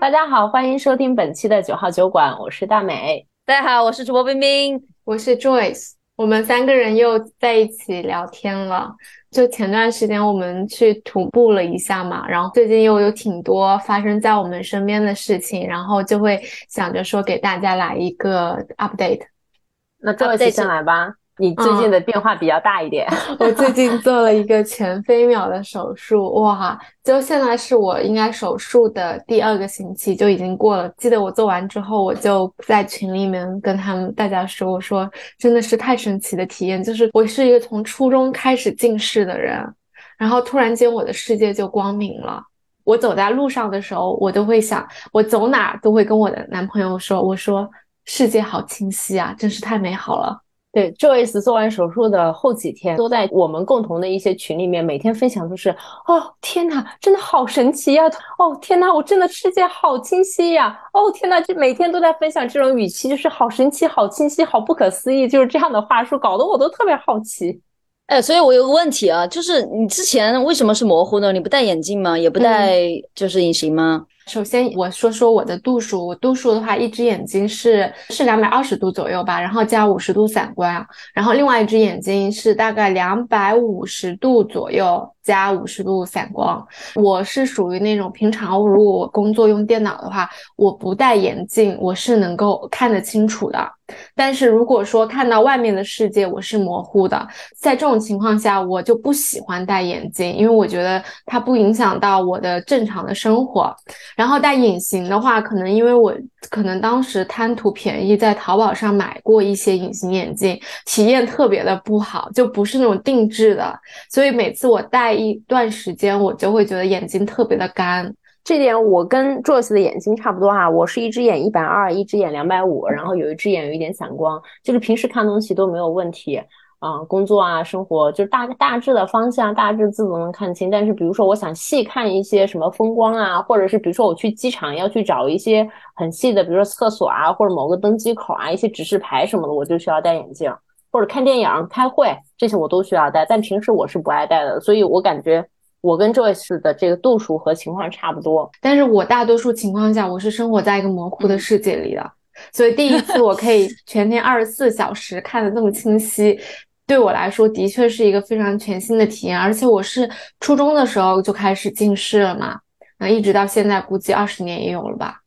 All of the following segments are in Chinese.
大家好，欢迎收听本期的九号酒馆，我是大美。大家好，我是主播冰冰，我是 Joyce。我们三个人又在一起聊天了。就前段时间我们去徒步了一下嘛，然后最近又有挺多发生在我们身边的事情，然后就会想着说给大家来一个 update。那 Joyce 先来吧。你最近的变化比较大一点。我最近做了一个全飞秒的手术，哇！就现在是我应该手术的第二个星期就已经过了。记得我做完之后，我就在群里面跟他们大家说，我说真的是太神奇的体验，就是我是一个从初中开始近视的人，然后突然间我的世界就光明了。我走在路上的时候，我都会想，我走哪都会跟我的男朋友说，我说世界好清晰啊，真是太美好了。对，Joyce 做完手术的后几天，都在我们共同的一些群里面，每天分享都是，哦天呐，真的好神奇呀！哦天呐，我真的世界好清晰呀！哦天呐，这每天都在分享这种语气，就是好神奇、好清晰、好不可思议，就是这样的话术，搞得我都特别好奇。哎，所以我有个问题啊，就是你之前为什么是模糊呢？你不戴眼镜吗？也不戴就是隐形吗？首先，我说说我的度数。我度数的话，一只眼睛是是两百二十度左右吧，然后加五十度散光，然后另外一只眼睛是大概两百五十度左右。加五十度散光，我是属于那种平常如果我工作用电脑的话，我不戴眼镜，我是能够看得清楚的。但是如果说看到外面的世界，我是模糊的。在这种情况下，我就不喜欢戴眼镜，因为我觉得它不影响到我的正常的生活。然后戴隐形的话，可能因为我可能当时贪图便宜，在淘宝上买过一些隐形眼镜，体验特别的不好，就不是那种定制的，所以每次我戴。一段时间，我就会觉得眼睛特别的干。这点我跟 Joyce 的眼睛差不多哈，我是一只眼一百二，一只眼两百五，然后有一只眼有一点散光，就是平时看东西都没有问题啊。工作啊，生活就是大大致的方向，大致字都能看清。但是比如说我想细看一些什么风光啊，或者是比如说我去机场要去找一些很细的，比如说厕所啊，或者某个登机口啊，一些指示牌什么的，我就需要戴眼镜。或者看电影、开会这些我都需要戴，但平时我是不爱戴的，所以我感觉我跟 Joyce 的这个度数和情况差不多。但是我大多数情况下我是生活在一个模糊的世界里的，所以第一次我可以 全天二十四小时看得这么清晰，对我来说的确是一个非常全新的体验。而且我是初中的时候就开始近视了嘛，那一直到现在估计二十年也有了吧？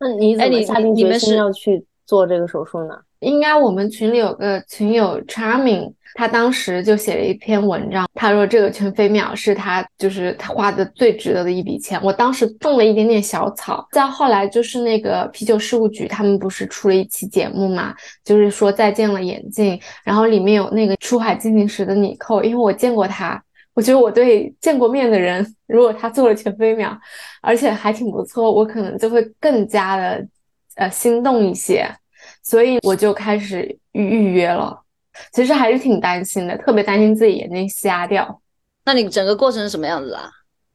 那你怎么下定决心要去做这个手术呢？应该我们群里有个群友 Charming，他当时就写了一篇文章，他说这个全飞秒是他就是他花的最值得的一笔钱。我当时种了一点点小草，再后来就是那个啤酒事务局，他们不是出了一期节目嘛，就是说再见了眼镜，然后里面有那个出海进行时的尼寇，因为我见过他，我觉得我对见过面的人，如果他做了全飞秒，而且还挺不错，我可能就会更加的呃心动一些。所以我就开始预预约了，其实还是挺担心的，特别担心自己眼睛瞎掉。那你整个过程是什么样子啊？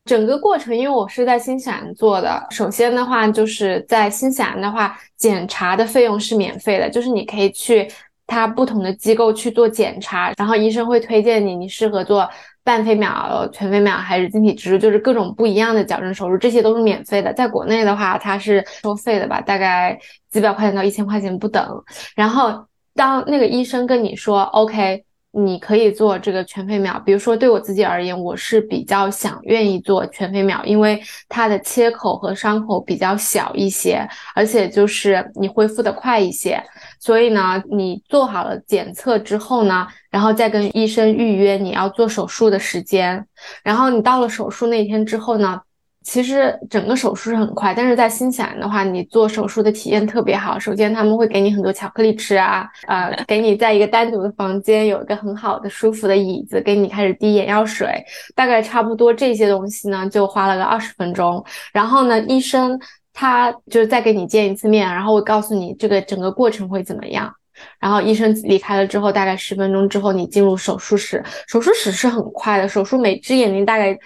整个过程，因为我是在新西兰做的，首先的话就是在新西兰的话，检查的费用是免费的，就是你可以去他不同的机构去做检查，然后医生会推荐你，你适合做。半飞秒、全飞秒还是晶体植入，就是各种不一样的矫正手术，这些都是免费的。在国内的话，它是收费的吧，大概几百块钱到一千块钱不等。然后当那个医生跟你说 OK。你可以做这个全飞秒，比如说对我自己而言，我是比较想愿意做全飞秒，因为它的切口和伤口比较小一些，而且就是你恢复的快一些。所以呢，你做好了检测之后呢，然后再跟医生预约你要做手术的时间，然后你到了手术那天之后呢。其实整个手术是很快，但是在新西兰的话，你做手术的体验特别好。首先他们会给你很多巧克力吃啊，呃，给你在一个单独的房间有一个很好的舒服的椅子，给你开始滴眼药水，大概差不多这些东西呢，就花了个二十分钟。然后呢，医生他就是再给你见一次面，然后会告诉你这个整个过程会怎么样。然后医生离开了之后，大概十分钟之后你进入手术室，手术室是很快的，手术每只眼睛大概。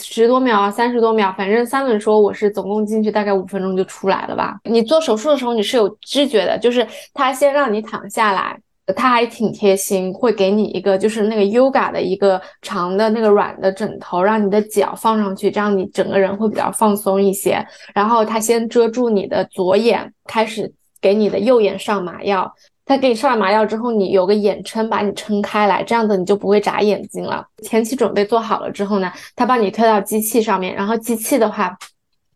十多秒啊，三十多秒，反正三轮说我是总共进去大概五分钟就出来了吧。你做手术的时候你是有知觉的，就是他先让你躺下来，他还挺贴心，会给你一个就是那个 yoga 的一个长的那个软的枕头，让你的脚放上去，这样你整个人会比较放松一些。然后他先遮住你的左眼，开始给你的右眼上麻药。他给你上了麻药之后，你有个眼撑把你撑开来，这样子你就不会眨眼睛了。前期准备做好了之后呢，他帮你推到机器上面，然后机器的话。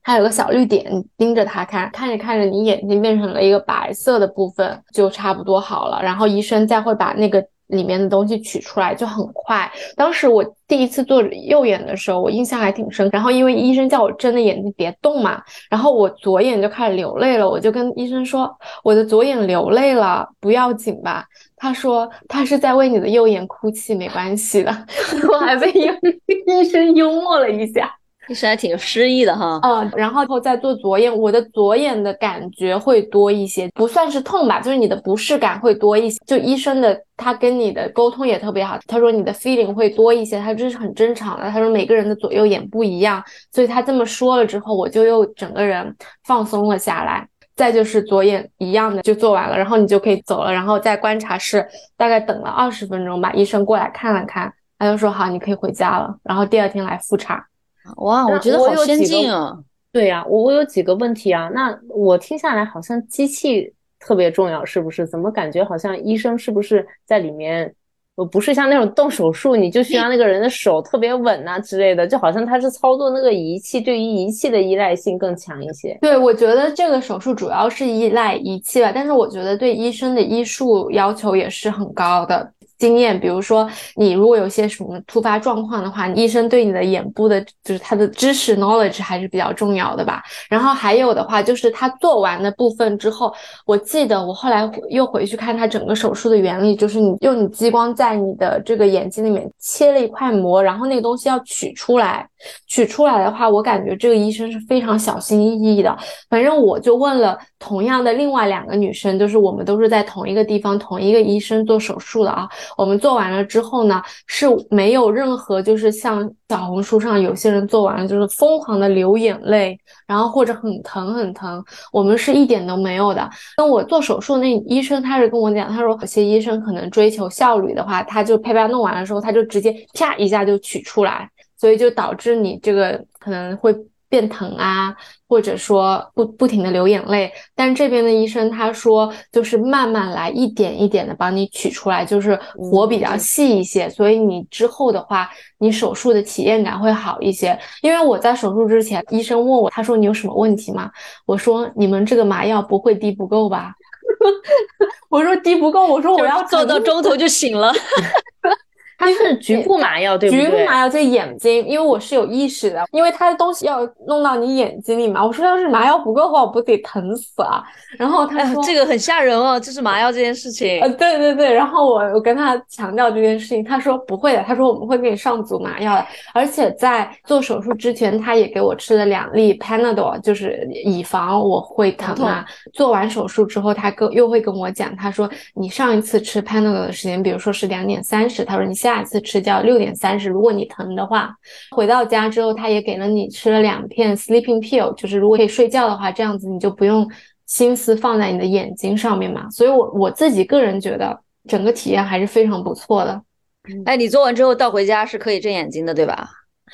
它有个小绿点，盯着它看，看着看着，你眼睛变成了一个白色的部分，就差不多好了。然后医生再会把那个里面的东西取出来，就很快。当时我第一次做右眼的时候，我印象还挺深。然后因为医生叫我睁着眼睛别动嘛，然后我左眼就开始流泪了，我就跟医生说我的左眼流泪了，不要紧吧？他说他是在为你的右眼哭泣，没关系的。我还被医 医生幽默了一下。其实还挺诗意的哈，嗯，然后后再做左眼，我的左眼的感觉会多一些，不算是痛吧，就是你的不适感会多一些。就医生的他跟你的沟通也特别好，他说你的 feeling 会多一些，他这是很正常的。他说每个人的左右眼不一样，所以他这么说了之后，我就又整个人放松了下来。再就是左眼一样的就做完了，然后你就可以走了，然后在观察室大概等了二十分钟吧，医生过来看了看，他就说好，你可以回家了，然后第二天来复查。哇，我觉得好先进啊！对呀，我我有几个问题啊。那我听下来好像机器特别重要，是不是？怎么感觉好像医生是不是在里面？我，不是像那种动手术，你就需要那个人的手特别稳啊之类的，就好像他是操作那个仪器，对于仪器的依赖性更强一些。对，我觉得这个手术主要是依赖仪器吧，但是我觉得对医生的医术要求也是很高的。经验，比如说你如果有些什么突发状况的话，医生对你的眼部的，就是他的知识 knowledge 还是比较重要的吧。然后还有的话，就是他做完的部分之后，我记得我后来又回去看他整个手术的原理，就是你用你激光在你的这个眼睛里面切了一块膜，然后那个东西要取出来。取出来的话，我感觉这个医生是非常小心翼翼的。反正我就问了同样的另外两个女生，就是我们都是在同一个地方，同一个医生做手术的啊。我们做完了之后呢，是没有任何就是像小红书上有些人做完了就是疯狂的流眼泪，然后或者很疼很疼，我们是一点都没有的。跟我做手术那医生他是跟我讲，他说有些医生可能追求效率的话，他就啪啪弄完了之后，他就直接啪一下就取出来。所以就导致你这个可能会变疼啊，或者说不不停的流眼泪。但这边的医生他说，就是慢慢来，一点一点的帮你取出来，就是活比较细一些。所以你之后的话，你手术的体验感会好一些。因为我在手术之前，医生问我，他说你有什么问题吗？我说你们这个麻药不会滴不够吧？我说滴不够，我说我要做到中途就醒了。它是局部麻药，对不对？局部麻药在眼睛，因为我是有意识的，因为它的东西要弄到你眼睛里嘛。我说要是麻药不够的话，我不得疼死啊！然后他说这个很吓人哦，就是麻药这件事情。呃，对对对，然后我我跟他强调这件事情，他说不会的，他说我们会给你上足麻药的，而且在做手术之前，他也给我吃了两粒 Panadol，就是以防我会疼啊。做完手术之后，他跟又会跟我讲，他说你上一次吃 Panadol 的时间，比如说是两点三十，他说你下。下次吃叫六点三十，如果你疼的话，回到家之后他也给了你吃了两片 sleeping pill，就是如果可以睡觉的话，这样子你就不用心思放在你的眼睛上面嘛。所以，我我自己个人觉得整个体验还是非常不错的。哎，你做完之后到回家是可以睁眼睛的，对吧？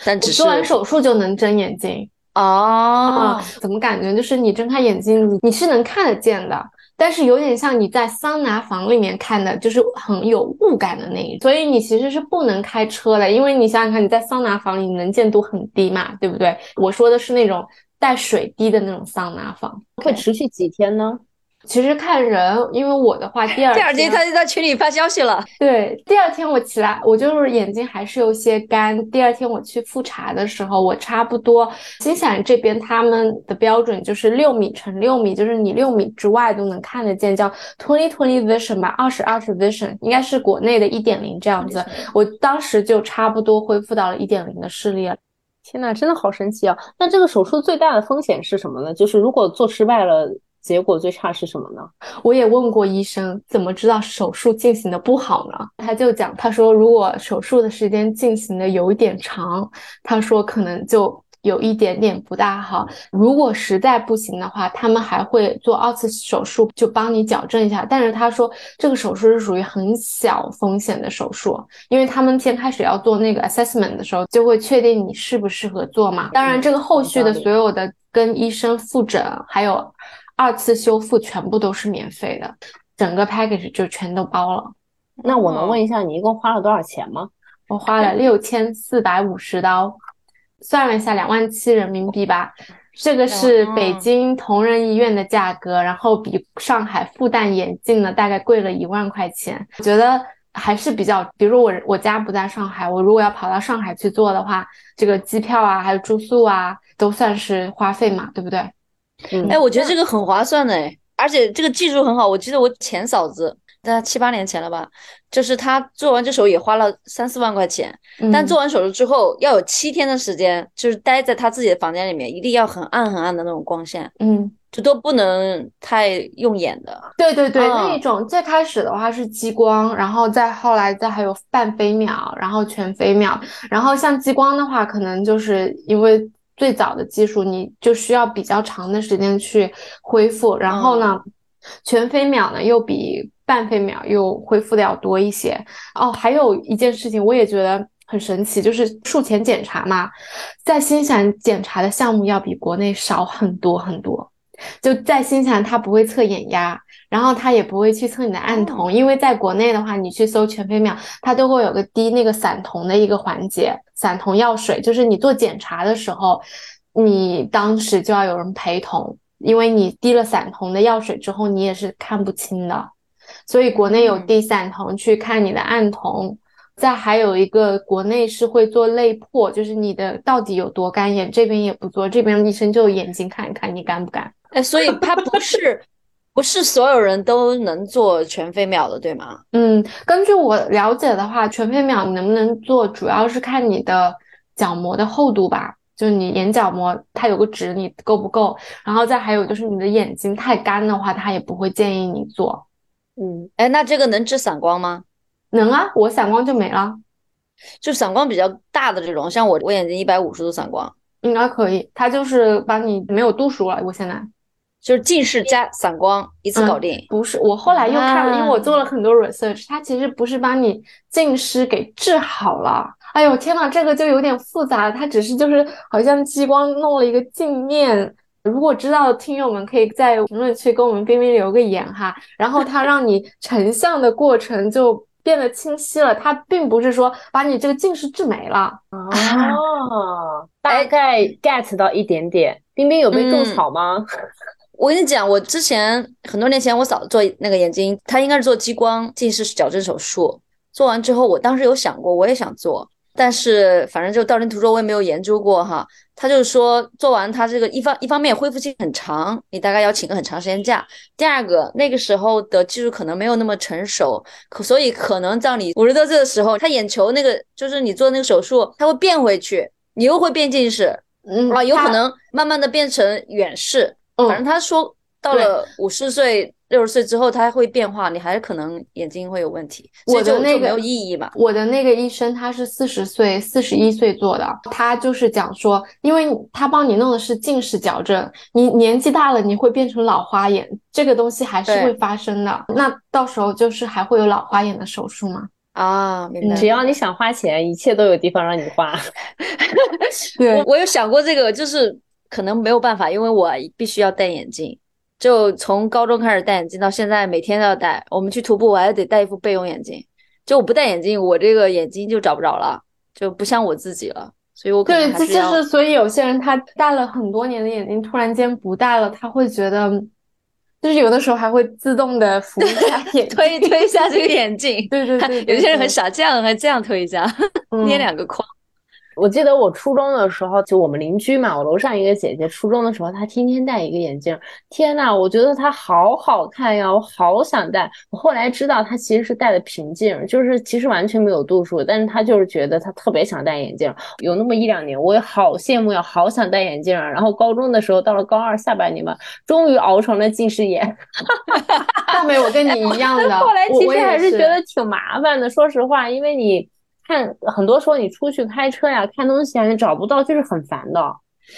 但只是做完手术就能睁眼睛哦？怎么感觉就是你睁开眼睛，你是能看得见的？但是有点像你在桑拿房里面看的，就是很有雾感的那一，所以你其实是不能开车的，因为你想想看，你在桑拿房里能见度很低嘛，对不对？我说的是那种带水滴的那种桑拿房，会持续几天呢？其实看人，因为我的话，第二第二天他就在群里发消息了。对，第二天我起来，我就是眼睛还是有些干。第二天我去复查的时候，我差不多新西兰这边他们的标准就是六米乘六米，就是你六米之外都能看得见，叫 twenty twenty vision 吧，二十二十 vision，应该是国内的一点零这样子。我当时就差不多恢复到了一点零的视力了。天呐，真的好神奇啊！那这个手术最大的风险是什么呢？就是如果做失败了。结果最差是什么呢？我也问过医生，怎么知道手术进行的不好呢？他就讲，他说如果手术的时间进行的有一点长，他说可能就有一点点不大好。如果实在不行的话，他们还会做二次手术，就帮你矫正一下。但是他说这个手术是属于很小风险的手术，因为他们先开始要做那个 assessment 的时候，就会确定你适不适合做嘛。当然，这个后续的所有的跟医生复诊，还有二次修复，全部都是免费的，整个 package 就全都包了。那我能问一下，你一共花了多少钱吗？我花了六千四百五十刀，算了一下，两万七人民币吧。这个是北京同仁医院的价格，然后比上海复旦眼镜呢大概贵了一万块钱。我觉得还是比较，比如我我家不在上海，我如果要跑到上海去做的话，这个机票啊，还有住宿啊，都算是花费嘛，对不对？嗯，哎，我觉得这个很划算的，哎，而且这个技术很好。我记得我前嫂子。大概七八年前了吧，就是她做完这手也花了三四万块钱，但做完手术之后要有七天的时间，就是待在她自己的房间里面，一定要很暗很暗的那种光线，嗯，就都不能太用眼的。对对对，那种最开始的话是激光，然后再后来再还有半飞秒，然后全飞秒，然后像激光的话，可能就是因为最早的技术，你就需要比较长的时间去恢复，然后呢，全飞秒呢又比。半飞秒又恢复的要多一些哦，还有一件事情我也觉得很神奇，就是术前检查嘛，在新西兰检查的项目要比国内少很多很多。就在新西兰，它不会测眼压，然后它也不会去测你的暗瞳，因为在国内的话，你去搜全飞秒，它都会有个滴那个散瞳的一个环节，散瞳药水，就是你做检查的时候，你当时就要有人陪同，因为你滴了散瞳的药水之后，你也是看不清的。所以国内有滴散瞳去看你的暗瞳，再还有一个国内是会做泪破，就是你的到底有多干眼，这边也不做，这边医生就眼睛看一看你干不干。哎，所以它不是不是所有人都能做全飞秒的，对吗？嗯，根据我了解的话，全飞秒你能不能做，主要是看你的角膜的厚度吧，就是你眼角膜它有个值，你够不够？然后再还有就是你的眼睛太干的话，他也不会建议你做。嗯，哎，那这个能治散光吗？能啊，我散光就没了，就散光比较大的这种，像我我眼睛一百五十度散光，应该可以。它就是把你没有度数了，我现在就是近视加散光一次搞定。不是，我后来又看了，因为我做了很多 research，它其实不是把你近视给治好了。哎呦天呐，这个就有点复杂，它只是就是好像激光弄了一个镜面。如果知道的听友们可以在评论区跟我们冰冰留个言哈，然后它让你成像的过程就变得清晰了，它并不是说把你这个近视治没了哦，大概 get 到一点点。冰冰有被种草吗？我跟你讲，我之前很多年前我嫂子做那个眼睛，她应该是做激光近视矫正手术，做完之后，我当时有想过我也想做。但是反正就道听途说，我也没有研究过哈。他就是说，做完他这个一方一方面恢复期很长，你大概要请个很长时间假。第二个，那个时候的技术可能没有那么成熟，可所以可能到你五十多岁的时候，他眼球那个就是你做那个手术，它会变回去，你又会变近视，嗯啊，有可能慢慢的变成远视。反正他说到了五十岁。六十岁之后，它会变化，你还是可能眼睛会有问题。我的那个没有意义嘛？我的那个医生他是四十岁、四十一岁做的，他就是讲说，因为他帮你弄的是近视矫正，你年纪大了你会变成老花眼，这个东西还是会发生的。那到时候就是还会有老花眼的手术吗？啊，明白。只要你想花钱，一切都有地方让你花。对，我有想过这个，就是可能没有办法，因为我必须要戴眼镜。就从高中开始戴眼镜，到现在每天都要戴。我们去徒步，我还得戴一副备用眼镜。就我不戴眼镜，我这个眼睛就找不着了，就不像我自己了。所以我可能对，这就是所以有些人他戴了很多年的眼镜，突然间不戴了，他会觉得，就是有的时候还会自动的扶一下眼 推推一下这个眼镜。对对对，有些人很傻，这样还这样推一下，捏两个框。我记得我初中的时候，就我们邻居嘛，我楼上一个姐姐，初中的时候她天天戴一个眼镜，天呐，我觉得她好好看呀，我好想戴。我后来知道她其实是戴的平镜，就是其实完全没有度数，但是她就是觉得她特别想戴眼镜。有那么一两年，我也好羡慕呀，好想戴眼镜啊。然后高中的时候，到了高二下半年吧，终于熬成了近视眼。大美，我跟你一样的。后来其实还是觉得挺麻烦的，说实话，因为你。看，很多时候你出去开车呀，看东西啊，你找不到，就是很烦的。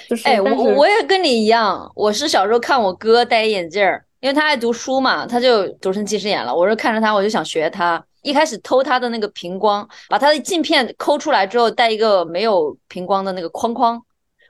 就是哎，我我也跟你一样，我是小时候看我哥戴眼镜儿，因为他爱读书嘛，他就读成近视眼了。我是看着他，我就想学他。一开始偷他的那个平光，把他的镜片抠出来之后，带一个没有平光的那个框框。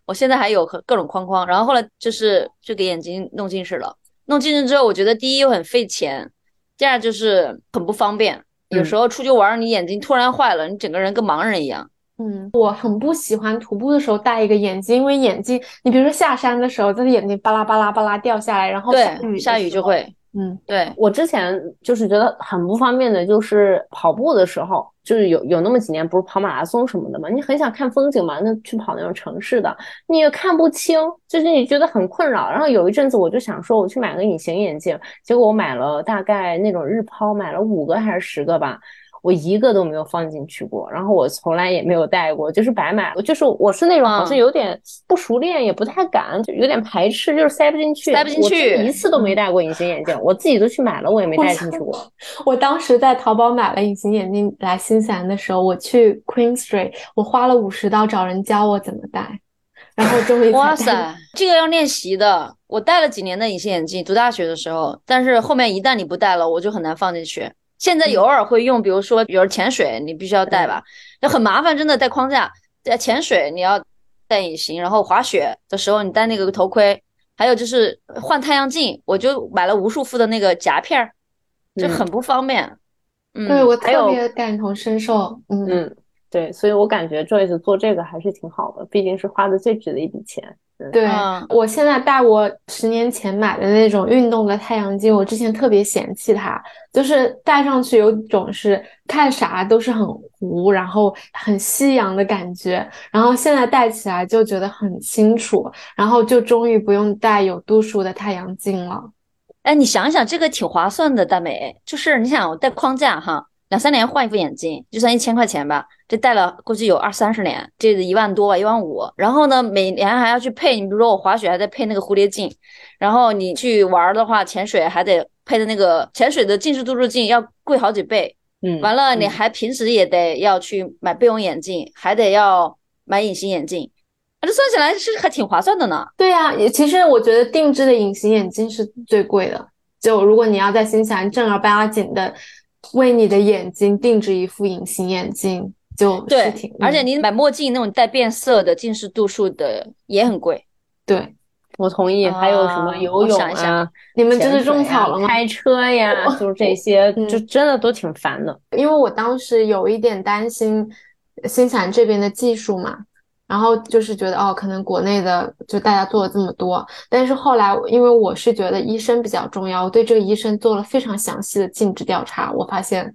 我现在还有各各种框框，然后后来就是就给眼睛弄近视了。弄近视之后，我觉得第一又很费钱，第二就是很不方便。有时候出去玩，你眼睛突然坏了，你整个人跟盲人一样。嗯，我很不喜欢徒步的时候戴一个眼镜，因为眼镜，你比如说下山的时候，这个眼镜巴拉巴拉巴拉掉下来，然后下雨下雨，就会。嗯，对，我之前就是觉得很不方便的，就是跑步的时候，就是有有那么几年不是跑马拉松什么的嘛，你很想看风景嘛，那去跑那种城市的，你也看不清，就是你觉得很困扰。然后有一阵子我就想说，我去买个隐形眼镜，结果我买了大概那种日抛，买了五个还是十个吧。我一个都没有放进去过，然后我从来也没有戴过，就是白买了。就是我是那种好像嗯有点不熟练，也不太敢，就有点排斥，就是塞不进去。塞不进去一次都没戴过隐形眼镜，我自己都去买了，我也没戴进去过。我当时在淘宝买了隐形眼镜来新西兰的时候，我去 Queen Street，我花了五十刀找人教我怎么戴，然后终于哇塞，这个要练习的。我戴了几年的隐形眼镜，读大学的时候，但是后面一旦你不戴了，我就很难放进去。现在有偶尔会用，比如说，比如潜水，你必须要戴吧，就很麻烦，真的戴框架。在潜水你要戴隐形，然后滑雪的时候你戴那个头盔，还有就是换太阳镜，我就买了无数副的那个夹片儿，就很不方便。嗯，对我特别感同身受，嗯，嗯，对，所以我感觉 Joyce 做这个还是挺好的，毕竟是花的最值的一笔钱。对，嗯我现在戴我十年前买的那种运动的太阳镜，我之前特别嫌弃它，就是戴上去有种是看啥都是很糊，然后很夕阳的感觉，然后现在戴起来就觉得很清楚，然后就终于不用戴有度数的太阳镜了。哎，你想想，这个挺划算的，大美。就是你想，我戴框架哈，两三年换一副眼镜，就算一千块钱吧，这戴了估计有二三十年，这一万多吧，一万五。然后呢，每年还要去配，你比如说我滑雪还得配那个蝴蝶镜，然后你去玩的话，潜水还得配的那个潜水的近视度数镜，要贵好几倍。嗯，完了，你嗯还平时也得要去买备用眼镜，还得要买隐形眼镜，啊这算起来是还挺划算的呢。对呀，也其实我觉得定制的隐形眼镜是最贵的。就如果你要在新西兰正儿八经的为你的眼睛定制一副隐形眼镜，就是对挺，而且嗯你买墨镜那种带变色的近视度数的也很贵。对，我同意。还有什么啊游泳我想想啊、你们真的种草了吗？开车呀，就是这些，嗯就真的都挺烦的。因为我当时有一点担心新西兰这边的技术嘛，然后就是觉得哦，可能国内的就大家做了这么多，但是后来因为我是觉得医生比较重要，我对这个医生做了非常详细的尽职调查，我发现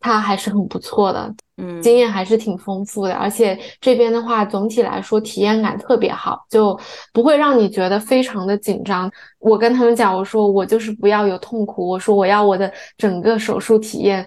他还是很不错的，嗯，经验还是挺丰富的，而且这边的话，总体来说体验感特别好，就不会让你觉得非常的紧张。我跟他们讲，我说我就是不要有痛苦，我说我要我的整个手术体验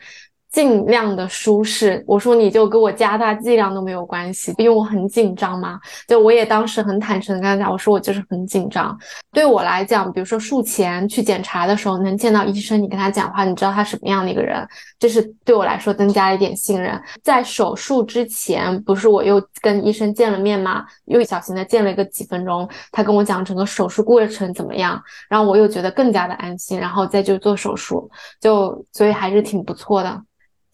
尽量的舒适。我说你就给我加大剂量都没有关系，因为我很紧张嘛。就我也当时很坦诚的跟他讲，我说我就是很紧张。对我来讲，比如说术前去检查的时候，能见到医生，你跟他讲话，你知道他什么样的一个人，这是对我来说增加了一点信任。在手术之前，不是我又跟医生见了面吗？又小型的见了一个几分钟，他跟我讲整个手术过程怎么样，然后我又觉得更加的安心，然后再就做手术，就所以还是挺不错的。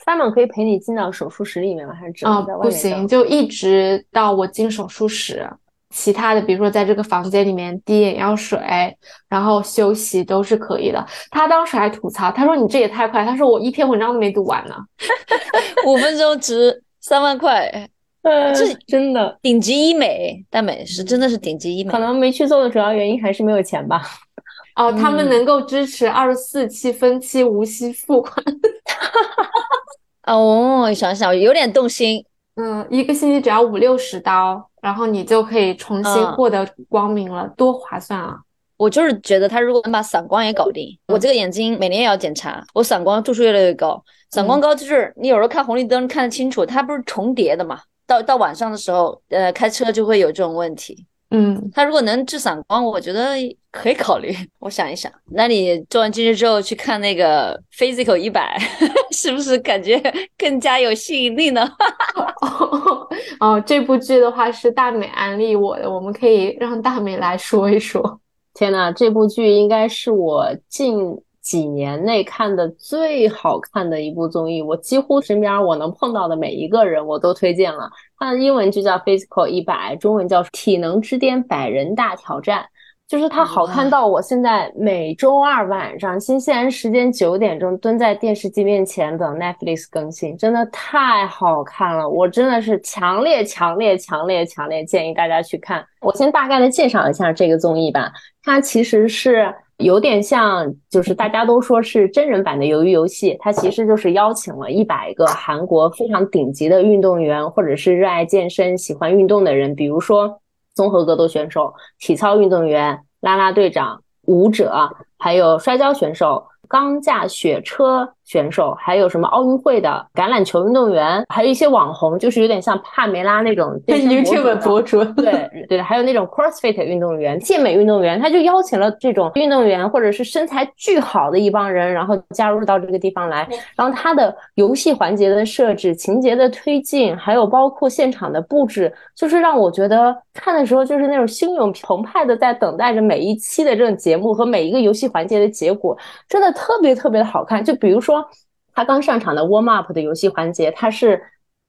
Simon 可以陪你进到手术室里面吗？还是只啊、能在外面不行，就一直到我进手术室。其他的，比如说在这个房间里面滴眼药水，然后休息都是可以的。他当时还吐槽，他说你这也太快，他说我一篇文章都没读完呢。五分钟值三万块，呃，这真的，顶级医美，大美是真的是顶级医美可。能没去做的主要原因还是没有钱吧。哦，他们嗯能够支持二十四期分期无息付款，哦，想想有点动心。嗯，一个星期只要五六十刀，然后你就可以重新嗯获得光明了，多划算啊！我就是觉得他如果能把散光也搞定，我这个眼睛每年也要检查，我散光度数越来越高。散光高就是你有时候看红绿灯看得清楚，它不是重叠的嘛？到到晚上的时候，呃，开车就会有这种问题。嗯，他如果能治散光，我觉得可以考虑。我想一想，那你做完近视之后去看那个 Physical 一百，是不是感觉更加有吸引力呢？哦，这部剧的话是大美安利我的，我们可以让大美来说一说。天呐，这部剧应该是我近几年内看的最好看的一部综艺，我几乎身边我能碰到的每一个人我都推荐了。它的英文就叫《Physical 一百》，中文叫《体能之巅百人大挑战》。就是它好看到我现在每周二晚上新西兰时间九点钟蹲在电视机面前等 Netflix 更新，真的太好看了！我真的是强烈、强烈、强烈、强烈建议大家去看。我先大概的介绍一下这个综艺吧，它其实是有点像，就是大家都说是真人版的鱿鱼游戏，它其实就是邀请了一百个韩国非常顶级的运动员，或者是热爱健身、喜欢运动的人，比如说。综合格斗选手、体操运动员、啦啦队长、舞者，还有摔跤选手。钢架雪车选手，还有什么奥运会的橄榄球运动员，还有一些网红，就是有点像帕梅拉那种 YouTube 博主。对对，还有那种 CrossFit 运动员、健美运动员，他就邀请了这种运动员或者是身材巨好的一帮人，然后加入到这个地方来。然后他的游戏环节的设置、情节的推进，还有包括现场的布置，就是让我觉得看的时候就是那种汹涌澎湃的，在等待着每一期的这种节目和每一个游戏环节的结果，真的。特别特别的好看，就比如说他刚上场的 warm up 的游戏环节，他是。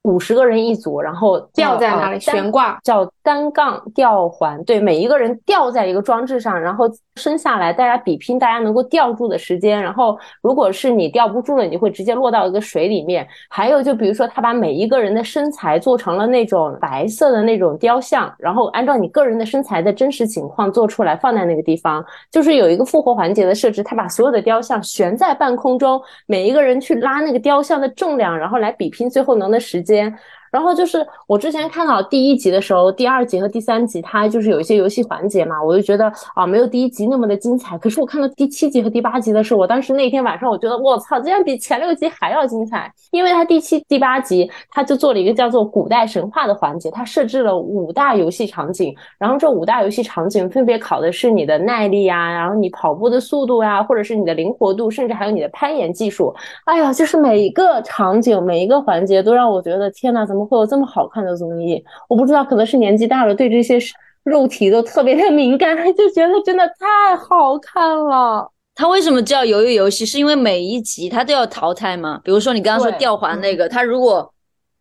五十个人一组，然后吊在哪里悬挂，叫单杠吊环。对，每一个人吊在一个装置上，然后升下来，大家比拼大家能够吊住的时间。然后，如果是你吊不住了，你就会直接落到一个水里面。还有，就比如说他把每一个人的身材做成了那种白色的那种雕像，然后按照你个人的身材的真实情况做出来，放在那个地方。就是有一个复活环节的设置，他把所有的雕像悬在半空中，每一个人去拉那个雕像的重量，然后来比拼最后能的时间。间。然后就是我之前看到第一集的时候，第二集和第三集它就是有一些游戏环节嘛，我就觉得啊没有第一集那么的精彩。可是我看到第七集和第八集的时候，我当时那天晚上我觉得我操，竟然比前六集还要精彩。因为它第七、第八集它就做了一个叫做古代神话的环节，它设置了五大游戏场景，然后这五大游戏场景分别考的是你的耐力呀，然后你跑步的速度呀，或者是你的灵活度，甚至还有你的攀岩技术。哎呀，就是每一个场景、每一个环节都让我觉得天呐，怎么？会有这么好看的综艺，我不知道，可能是年纪大了，对这些肉体都特别的敏感，就觉得真的太好看了。它为什么叫鱿鱼游戏？是因为每一集它都要淘汰吗？比如说你刚刚说吊环那个，它如果。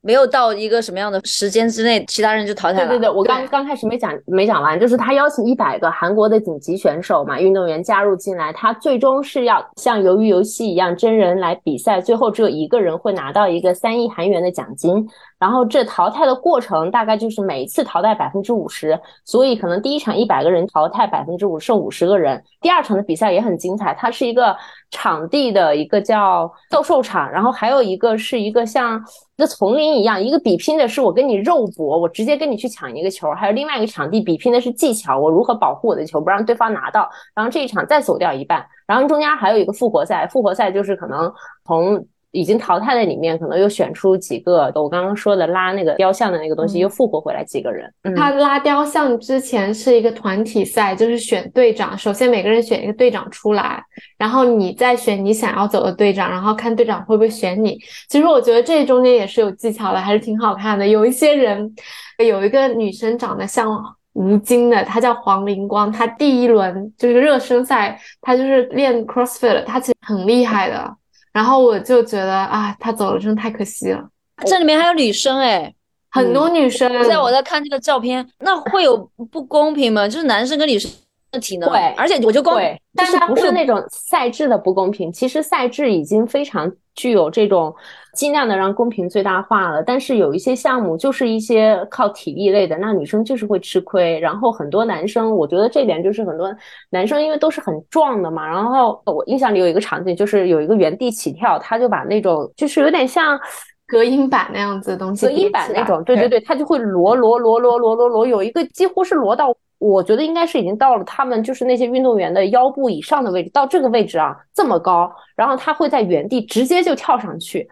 没有到一个什么样的时间之内，其他人就淘汰了。对对对，我刚刚开始没讲没讲完，就是他邀请一百个韩国的顶级选手嘛，运动员加入进来，他最终是要像鱿鱼游戏一样真人来比赛，最后只有一个人会拿到一个三亿韩元的奖金。然后这淘汰的过程大概就是每一次淘汰百分之五十，所以可能第一场一百个人淘汰百分之五，剩五十个人。第二场的比赛也很精彩，它是一个场地的一个叫斗兽场，然后还有一个是一个像一个丛林一样，一个比拼的是我跟你肉搏，我直接跟你去抢一个球，还有另外一个场地比拼的是技巧，我如何保护我的球不让对方拿到。然后这一场再走掉一半，然后中间还有一个复活赛，复活赛就是可能从。已经淘汰的里面，可能又选出几个，我刚刚说的拉那个雕像的那个东西，又复活回来几个人。他拉雕像之前是一个团体赛，就是选队长。首先每个人选一个队长出来，然后你再选你想要走的队长，然后看队长会不会选你。其实我觉得这中间也是有技巧的，还是挺好看的。有一些人，有一个女生长得像吴京的，她叫黄灵光，她第一轮就是热身赛，她就是练 CrossFit，她其实很厉害的。然后我就觉得啊，他走了真的太可惜了。这里面还有女生哎，很多女生。在我在看这个照片，那会有不公平吗？就是男生跟女生的体能，对，而且我就公，但是不是那种赛制的不公平。其实赛制已经非常。具有这种尽量的让公平最大化了，但是有一些项目就是一些靠体力类的，那女生就是会吃亏。然后很多男生，我觉得这点就是很多男生因为都是很壮的嘛。然后我印象里有一个场景，就是有一个原地起跳，他就把那种就是有点像隔音板那样子的东西，隔音板那种，对对对，他就会摞摞摞摞摞摞摞，有一个几乎是摞到。我觉得应该是已经到了他们就是那些运动员的腰部以上的位置，到这个位置啊，这么高，然后他会在原地直接就跳上去，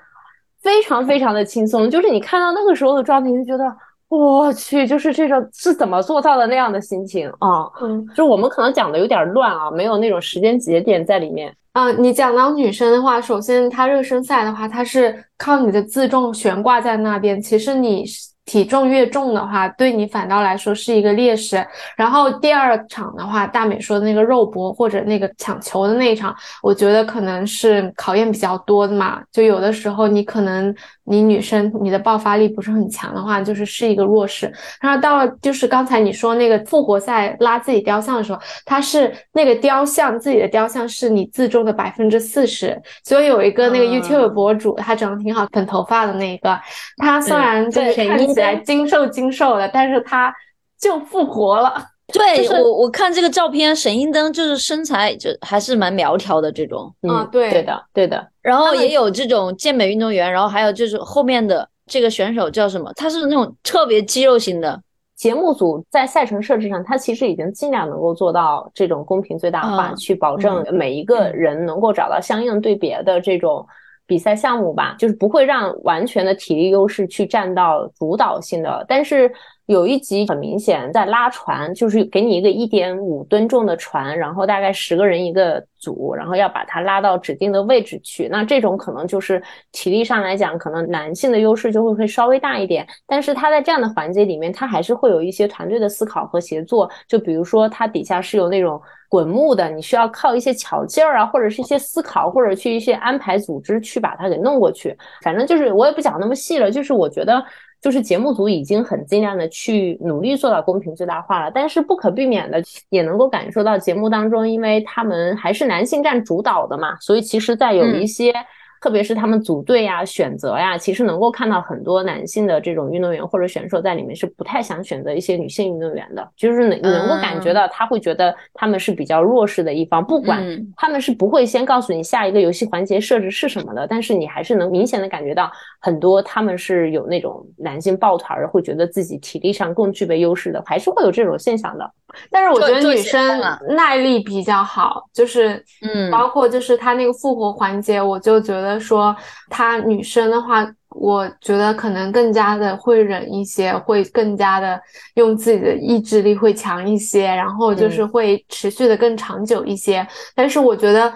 非常非常的轻松。就是你看到那个时候的状态，你就觉得我去，就是这种是怎么做到的那样的心情啊？嗯，就我们可能讲的有点乱啊，没有那种时间节点在里面。啊，你讲到女生的话，首先她热身赛的话，她是靠你的自重悬挂在那边，其实你体重越重的话，对你反倒来说是一个劣势。然后第二场的话，大美说的那个肉搏或者那个抢球的那一场，我觉得可能是考验比较多的嘛。就有的时候你可能你女生你的爆发力不是很强的话，就是是一个弱势。然后到了就是刚才你说那个复活赛拉自己雕像的时候，它是那个雕像自己的雕像是你自重的百分之四十。所以有一个那个 YouTube 博主，他长得挺好，粉头发的那个，他虽然就是看。起来精瘦精瘦的，但是他就复活了。对我，我看这个照片，沈英登就是身材就还是蛮苗条的这种。嗯，对，对的，对的。然后也有这种健美运动员，然后还有就是后面的这个选手叫什么？他是那种特别肌肉型的。节目组在赛程设置上，他其实已经尽量能够做到这种公平最大化，去保证每一个人能够找到相应对别的这种。比赛项目吧，就是不会让完全的体力优势去占到主导性的，但是。有一集很明显在拉船，就是给你一个一点五吨重的船，然后大概十个人一个组，然后要把它拉到指定的位置去。那这种可能就是体力上来讲，可能男性的优势就会会稍微大一点。但是他在这样的环节里面，他还是会有一些团队的思考和协作。就比如说，他底下是有那种滚木的，你需要靠一些巧劲儿啊，或者是一些思考，或者去一些安排组织去把它给弄过去。反正就是我也不讲那么细了，就是我觉得。就是节目组已经很尽量的去努力做到公平最大化了，但是不可避免的也能够感受到节目当中，因为他们还是男性占主导的嘛，所以其实，在有一些。特别是他们组队呀、选择呀，其实能够看到很多男性的这种运动员或者选手在里面是不太想选择一些女性运动员的，就是能能够感觉到他会觉得他们是比较弱势的一方，不管他们是不会先告诉你下一个游戏环节设置是什么的，但是你还是能明显的感觉到很多他们是有那种男性抱团儿，会觉得自己体力上更具备优势的，还是会有这种现象的。但是我觉得女生耐力比较好，就是嗯，包括就是他那个复活环节，我就觉得说她女生的话，我觉得可能更加的会忍一些，会更加的用自己的意志力会强一些，然后就是会持续的更长久一些。但是我觉得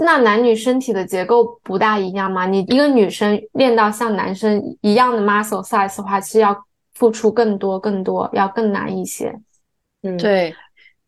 那男女身体的结构不大一样嘛，你一个女生练到像男生一样的 muscle size 的话，是要付出更多更多，要更难一些。嗯，对。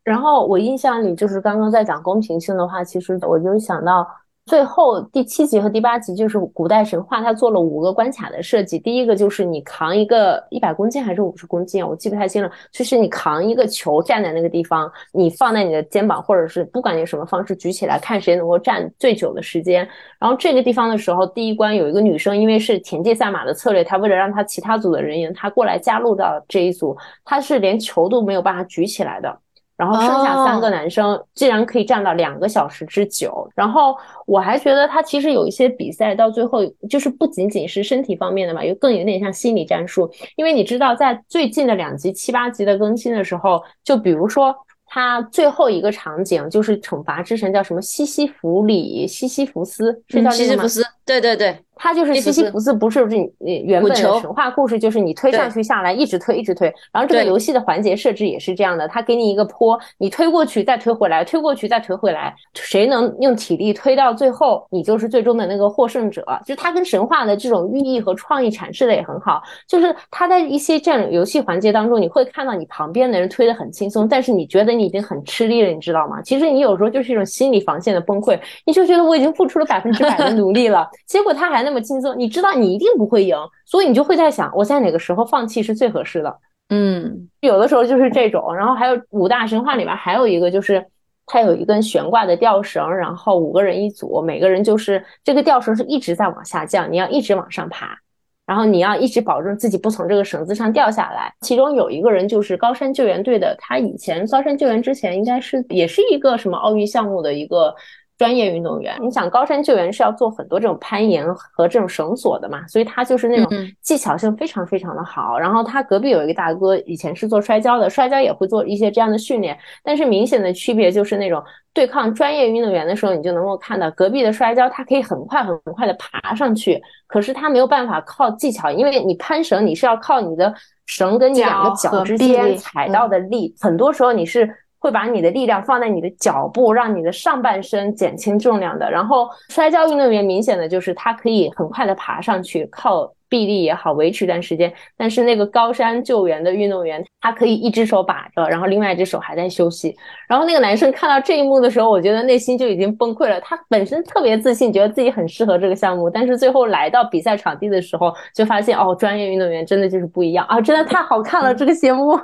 然后我印象里就是刚刚在讲公平性的话，其实我就想到。最后第七集和第八集就是古代神话，它做了五个关卡的设计。第一个就是你扛一个一百公斤还是五十公斤啊？我记不太清了。就是你扛一个球站在那个地方，你放在你的肩膀，或者是不管你什么方式举起来，看谁能够站最久的时间。然后这个地方的时候，第一关有一个女生，因为是田忌赛马的策略，她为了让她其他组的人员她过来加入到这一组，她是连球都没有办法举起来的。然后剩下三个男生竟然可以站到两个小时之久，然后我还觉得他其实有一些比赛到最后就是不仅仅是身体方面的嘛，又更有点像心理战术，因为你知道在最近的两集七八集的更新的时候，就比如说。他最后一个场景就是惩罚之神叫什么西西弗里西西弗斯是叫西西弗斯，对对对，他就是西西弗斯，不是不是你原本的神话故事就是你推上去下来一直推一直推，然后这个游戏的环节设置也是这样的，他给你一个坡，你推过去再推回来，推过去再推回来，谁能用体力推到最后，你就是最终的那个获胜者。就是他跟神话的这种寓意和创意阐释的也很好，就是他在一些这样游戏环节当中，你会看到你旁边的人推的很轻松，但是你觉得。你已经很吃力了，你知道吗？其实你有时候就是一种心理防线的崩溃，你就觉得我已经付出了百分之百的努力了，结果他还那么轻松，你知道你一定不会赢，所以你就会在想，我在哪个时候放弃是最合适的？嗯，有的时候就是这种。然后还有五大神话里边还有一个，就是它有一根悬挂的吊绳，然后五个人一组，每个人就是这个吊绳是一直在往下降，你要一直往上爬。然后你要一直保证自己不从这个绳子上掉下来。其中有一个人就是高山救援队的，他以前高山救援之前应该是也是一个什么奥运项目的一个。专业运动员，你想高山救援是要做很多这种攀岩和这种绳索的嘛，所以他就是那种技巧性非常非常的好。然后他隔壁有一个大哥，以前是做摔跤的，摔跤也会做一些这样的训练。但是明显的区别就是那种对抗专业运动员的时候，你就能够看到隔壁的摔跤，他可以很快很快的爬上去，可是他没有办法靠技巧，因为你攀绳你是要靠你的绳跟你两个脚之间踩到的力，很多时候你是。会把你的力量放在你的脚步，让你的上半身减轻重量的。然后摔跤运动员明显的就是他可以很快的爬上去，靠臂力也好，维持一段时间。但是那个高山救援的运动员，他可以一只手把着，然后另外一只手还在休息。然后那个男生看到这一幕的时候，我觉得内心就已经崩溃了。他本身特别自信，觉得自己很适合这个项目，但是最后来到比赛场地的时候，就发现哦，专业运动员真的就是不一样啊！真的太好看了，这个节目。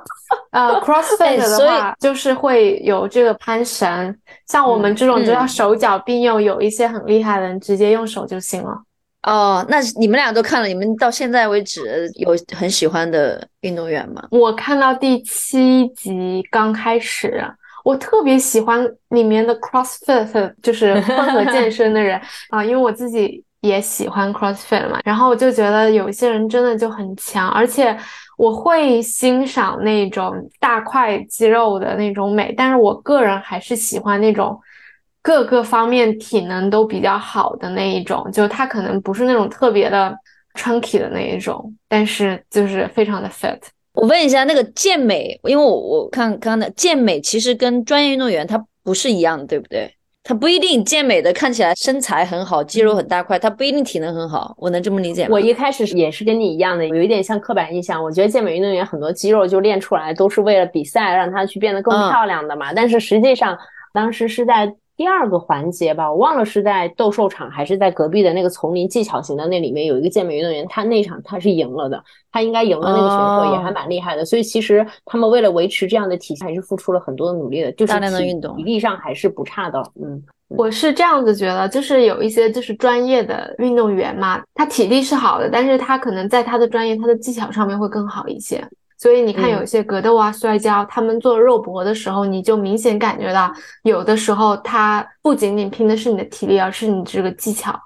呃，CrossFit 的话就是会有这个攀绳，像我们这种就要手脚并用，有一些很厉害的人直接用手就行了。哦，那你们俩都看了，你们到现在为止有很喜欢的运动员吗？我看到第七集刚开始，我特别喜欢里面的 CrossFit，就是 混合健身的人啊，因为我自己也喜欢 CrossFit 嘛，然后我就觉得有一些人真的就很强，而且我会欣赏那种大块肌肉的那种美，但是我个人还是喜欢那种。各个方面体能都比较好的那一种，就他可能不是那种特别的 chunky 的那一种，但是就是非常的 fit。我问一下，那个健美，因为我我看刚刚的健美其实跟专业运动员他不是一样的，对不对？他不一定健美的看起来身材很好，肌肉很大块，他不一定体能很好。我能这么理解吗？我一开始也是跟你一样的，有一点像刻板印象。我觉得健美运动员很多肌肉就练出来都是为了比赛，让他去变得更漂亮的嘛。但是实际上当时是在。第二个环节吧，我忘了是在斗兽场还是在隔壁的那个丛林技巧型的那里面有一个健美运动员，他那场他是赢了的，他应该赢了那个选手也还蛮厉害的。所以其实他们为了维持这样的体系，还是付出了很多的努力的，就是大量的运动，体力上还是不差的。嗯，我是这样子觉得，就是有一些就是专业的运动员嘛，他体力是好的，但是他可能在他的专业、他的技巧上面会更好一些。所以你看，有些格斗啊、摔跤，他们做肉搏的时候，你就明显感觉到，有的时候他不仅仅拼的是你的体力，而是你这个技巧。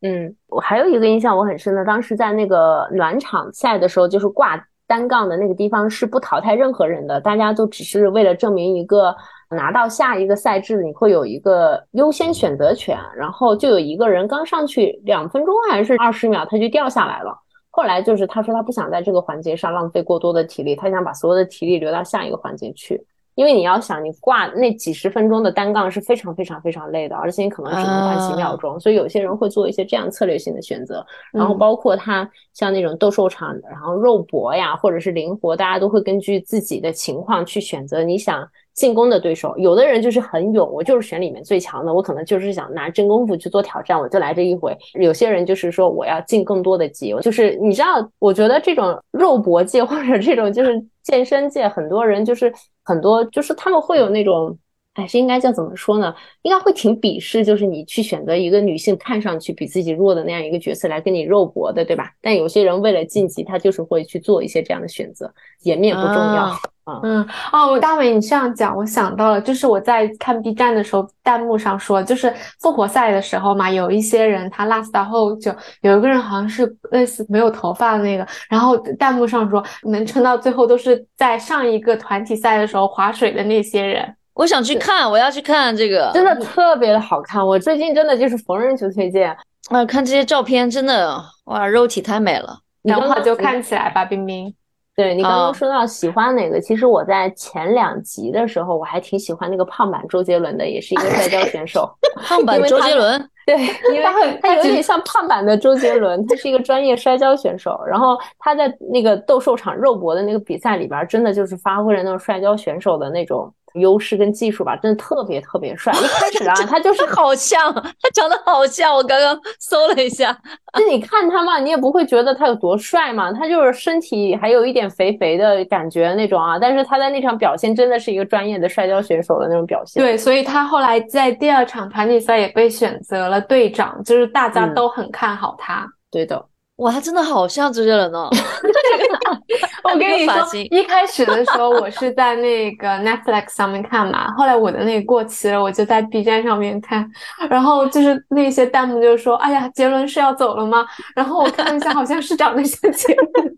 嗯，我还有一个印象我很深的，当时在那个暖场赛的时候，就是挂单杠的那个地方是不淘汰任何人的，大家都只是为了证明一个拿到下一个赛制，你会有一个优先选择权。然后就有一个人刚上去两分钟还是二十秒，他就掉下来了。后来就是他说他不想在这个环节上浪费过多的体力，他想把所有的体力留到下一个环节去。因为你要想，你挂那几十分钟的单杠是非常非常非常累的，而且你可能只能挂几秒钟，所以有些人会做一些这样策略性的选择。然后包括他像那种斗兽场，然后肉搏呀，或者是灵活，大家都会根据自己的情况去选择你想。进攻的对手，有的人就是很勇，我就是选里面最强的，我可能就是想拿真功夫去做挑战，我就来这一回。有些人就是说我要进更多的级，就是你知道，我觉得这种肉搏界或者这种就是健身界，很多人就是很多就是他们会有那种。还是应该叫怎么说呢？应该会挺鄙视，就是你去选择一个女性看上去比自己弱的那样一个角色来跟你肉搏的，对吧？但有些人为了晋级，他就是会去做一些这样的选择，颜面不重要啊。嗯哦，大伟，你这样讲，我想到了，就是我在看 B 站的时候，弹幕上说，就是复活赛的时候嘛，有一些人他 last 到后就有一个人好像是类似没有头发的那个，然后弹幕上说能撑到最后都是在上一个团体赛的时候划水的那些人。我想去看，我要去看这个，真的特别的好看。我最近真的就是逢人就推荐啊，看这些照片真的哇，肉体太美了。然后就看起来吧，冰冰。对你刚刚说到喜欢哪个，其实我在前两集的时候，我还挺喜欢那个胖版周杰伦的，也是一个摔跤 选手。胖版周杰伦，对，因为他他有点像胖版的周杰伦，他是一个专业摔跤选手。然后他在那个斗兽场肉搏的那个比赛里边，真的就是发挥了那种摔跤选手的那种。优势跟技术吧，真的特别特别帅。一开始啊，他就是好像，他长得好像。我刚刚搜了一下，那你看他嘛，你也不会觉得他有多帅嘛。他就是身体还有一点肥肥的感觉那种啊，但是他在那场表现真的是一个专业的摔跤选手的那种表现。对，所以他后来在第二场团体赛也被选择了队长，就是大家都很看好他。对的。哇，他真的好像周杰伦哦！我跟你说，一开始的时候我是在那个 Netflix 上面看嘛，后来我的那个过期了，我就在 B 站上面看。然后就是那些弹幕就说：“哎呀，杰伦是要走了吗？”然后我看了一下，好像是长得像杰伦。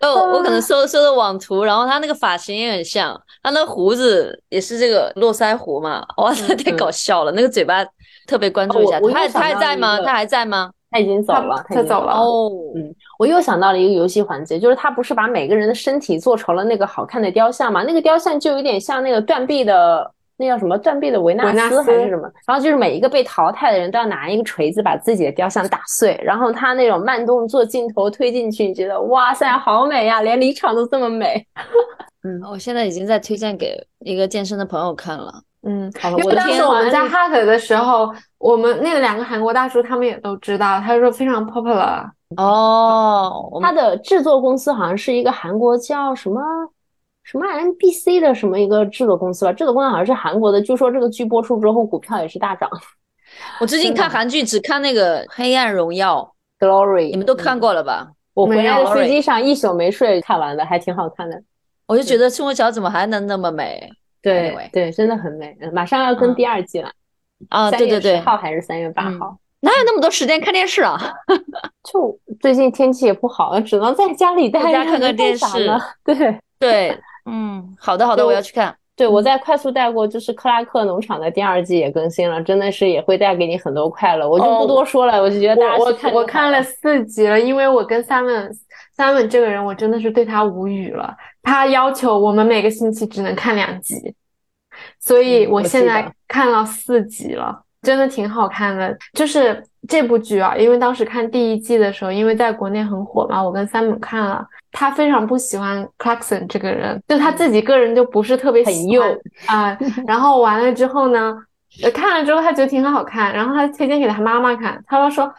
哦，我可能搜搜的网图，然后他那个发型也很像，他那胡子也是这个络腮胡嘛。哇，太搞笑了！那个嘴巴特别关注一下，他他还在吗？他还在吗？他已经走了，他走了哦。嗯，我又想到了一个游戏环节，就是他不是把每个人的身体做成了那个好看的雕像嘛？那个雕像就有点像那个断臂的那叫什么断臂的维纳斯斯还是什么？然后就是每一个被淘汰的人都要拿一个锤子把自己的雕像打碎，然后他那种慢动作镜头推进去，你觉得哇塞，好美呀，连离场都这么美。嗯我现在已经在推荐给一个健身的朋友看了。嗯，好了，因为当时我们在那 Hut 的时候，我们那个两个韩国大叔他们也都知道，他说非常 popular。哦，他的制作公司好像是一个韩国叫什么什么 MBC 的什么一个制作公司吧，制作公司好像是韩国的，据说这个剧播出之后股票也是大涨。我最近看韩剧只看那个《黑暗荣耀》，Glory，你们都看过了吧？我回来的飞机上一宿没睡看完的，还挺好看的。我就觉得宋慧乔怎么还能那么美对对，真的很美。嗯马上要跟嗯第二季了，啊？对对对十，号还是三月八嗯号？哪有那么多时间看电视啊？就最近天气也不好，只能在家里待着，看看电视对。对，嗯，好的好的，我要去看。对，我在快速带过，就是克拉克农场的第二季也更新了，真的是也会带给你很多快乐。我就哦不多说了，我就觉得大家看就好我我看了四集了，因为我跟 Simon Simon 这个人，我真的是对他无语了。他要求我们每个星期只能看两集，所以嗯我现在看了四集了，真的挺好看的。就是这部剧啊，因为当时看第一季的时候，因为在国内很火嘛，我跟 Simon 看了，他非常不喜欢 Clarkson 这个人，就他自己个人就不是特别很喜欢幼啊、然后完了之后呢，呃看了之后他觉得挺好看，然后他推荐给他妈妈看，他妈说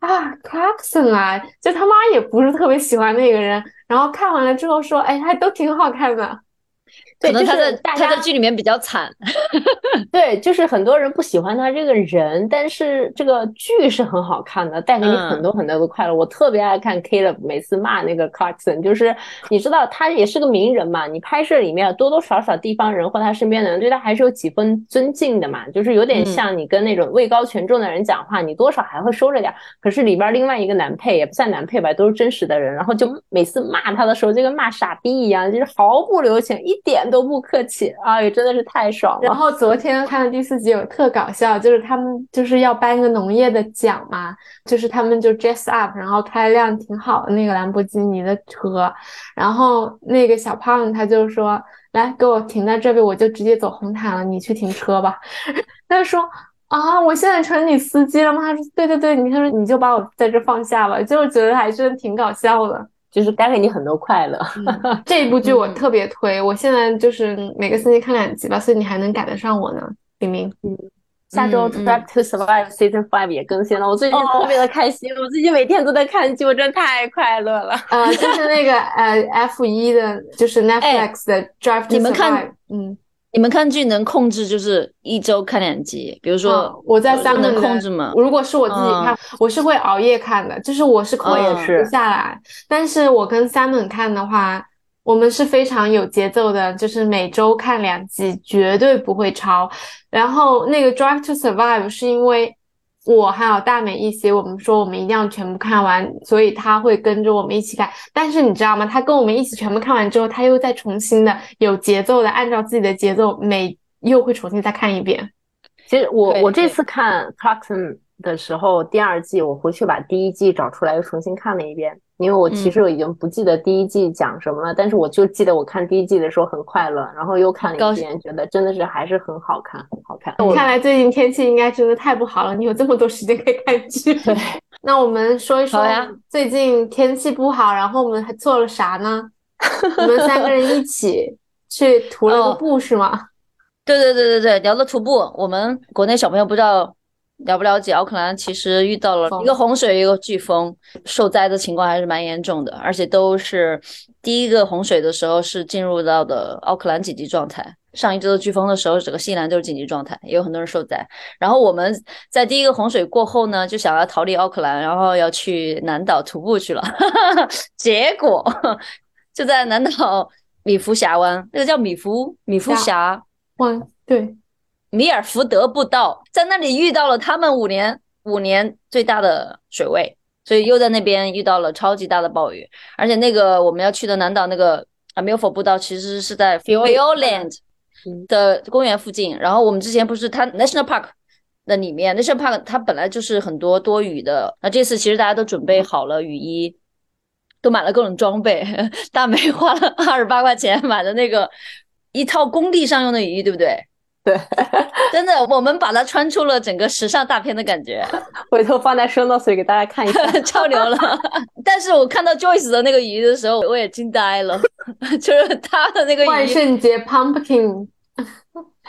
啊，Clarkson 啊，就他妈也不是特别喜欢那个人，然后看完了之后说，哎，还都挺好看的。对，就是大家他在剧里面比较惨，对，就是很多人不喜欢他这个人，但是这个剧是很好看的，带给你很嗯多很多的快乐。我特别爱看 Caleb 每次骂那个 Clarkson，就是你知道他也是个名人嘛，你拍摄里面多多少少地方人或他身边的人对他还是有几分尊敬的嘛，就是有点嗯像你跟那种位高权重的人讲话，你多少还会收着点儿。可是里边另外一个男配也不算男配吧，都是真实的人，然后就每次骂他的时候就跟骂傻逼一样，就是毫不留情，一点都不客气，啊，也，真的是太爽了。然后昨天看的第四集有特搞笑，就是他们就是要颁个农业的奖嘛，就是他们就 dress up，然后开辆挺好的那个兰博基尼的车，然后那个小胖他就说：“来，给我停在这里，我就直接走红毯了，你去停车吧。”他就说。啊！我现在成你司机了吗？他说：“对对对，你他说你就把我在这放下吧。”就觉得还是挺搞笑的。就是带给你很多快乐。这一部剧我嗯特别推，我现在就是每个星期看两集吧，所以你还能赶得上我呢，明明。嗯。下周《嗯 Drive to Survive》Season Five 也更新了，我最近特别的开心，我最近每天都在看剧，我真的太快乐了。呃，就是那个呃 F 一的，就是 Netflix 的 Drive to 你们看 Survive。嗯，你们看剧能控制就是一周看两集，比如说嗯我在三个控制吗？如果是我自己看，我是会熬夜看的，就是我是控我也制不下来。但是我跟 Simon 看的话，我们是非常有节奏的，就是每周看两集，绝对不会超。然后那个 Drive to Survive 是因为我还有大美一起，我们说我们一定要全部看完，所以他会跟着我们一起看。但是你知道吗？他跟我们一起全部看完之后，他又再重新的有节奏的按照自己的节奏每又会重新再看一遍。其实我我这次看 Clarkson 的时候，第二季我回去把第一季找出来又重新看了一遍，因为我其嗯实我已经不记得第一季讲什么了，但是我就记得我看第一季的时候很快乐，然后又看了一遍，觉得真的是还是很好看，很好看。看来最近天气应该真的太不好了，你有这么多时间可以看剧。对，那我们说一说呀最近天气不好，然后我们还做了啥呢？我们三个人一起去 徒了个哦步是吗？对对对对对，聊了徒步，我们国内小朋友不知道了不了解，奥克兰其实遇到了一个洪水，一个飓风，受灾的情况还是蛮严重的，而且都是第一个洪水的时候是进入到的奥克兰紧急状态。上一周的飓风的时候，整个西兰都是紧急状态，也有很多人受灾。然后我们在第一个洪水过后呢，就想要逃离奥克兰，然后要去南岛徒步去了，结果就在南岛米福峡湾，那个叫米福米福峡。湾，对，米尔福德步道，在那里遇到了他们五年五年最大的水位，所以又在那边遇到了超级大的暴雨。而且那个我们要去的南岛那个啊米尔福步道，其实是在 Fioland 嗯的公园附近。然后我们之前不是它 National Park 的里面，National Park 它本来就是很多多雨的。那这次其实大家都准备好了雨衣。都买了各种装备，大美花了二十八块钱买的那个一套工地上用的雨衣，对不对？对，真的，我们把它穿出了整个时尚大片的感觉，回头放在 show notes 里给大家看一下，超牛了。但是我看到 Joyce 的那个雨衣的时候，我也惊呆了，就是他的那个万，圣节 pumpkin，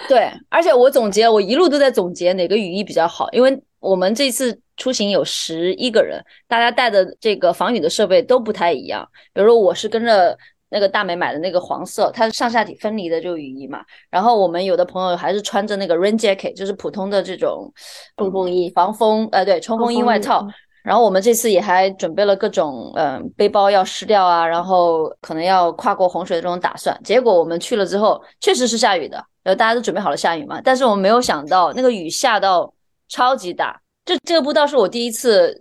对，而且我总结，我一路都在总结哪个雨衣比较好，因为我们这次出行有十一个人，大家带的这个防雨的设备都不太一样。比如说我是跟着那个大美买的那个黄色，它是上下体分离的这个雨衣嘛，然后我们有的朋友还是穿着那个 rain jacket，就是普通的这种冲锋衣防风，呃，对，冲锋衣外套。然后我们这次也还准备了各种嗯、呃背包要湿掉啊，然后可能要跨过洪水的这种打算。结果我们去了之后，确实是下雨的，然后大家都准备好了下雨嘛。但是我们没有想到那个雨下到超级大，这这个步道是我第一次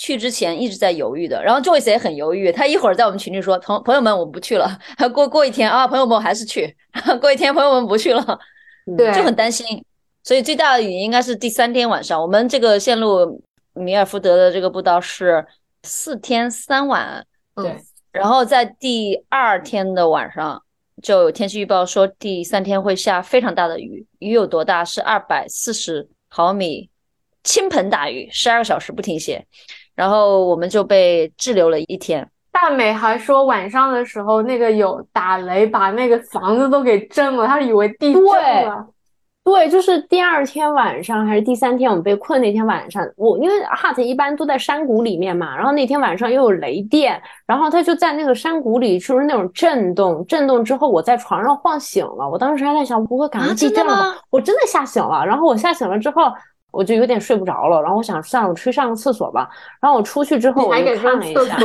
去之前一直在犹豫的。然后 Joyce 也很犹豫，他一会儿在我们群里说朋朋友们我们不去了，过过一天啊朋友们我还是去，过一天朋友们不去了，对，就很担心。所以最大的雨应该是第三天晚上，我们这个线路米尔福德的这个步道是四天三晚，对嗯，然后在第二天的晚上就有天气预报说第三天会下非常大的雨，雨有多大？是二百四十毫米，倾盆大雨，十二个小时不停歇，然后我们就被滞留了一天。大美还说晚上的时候那个有打雷，把那个房子都给震了，她以为地震了。对，就是第二天晚上还是第三天，我们被困那天晚上，我因为 hut 一般都在山谷里面嘛，然后那天晚上又有雷电，然后它就在那个山谷里，就是那种震动，震动之后我在床上晃醒了，我当时还在想，不会赶上啊真的地震了吧？吗我真的吓醒了，然后我吓醒了之后。我就有点睡不着了，然后我想算了，我出去上个厕所吧。然后我出去之后，我就看了一下？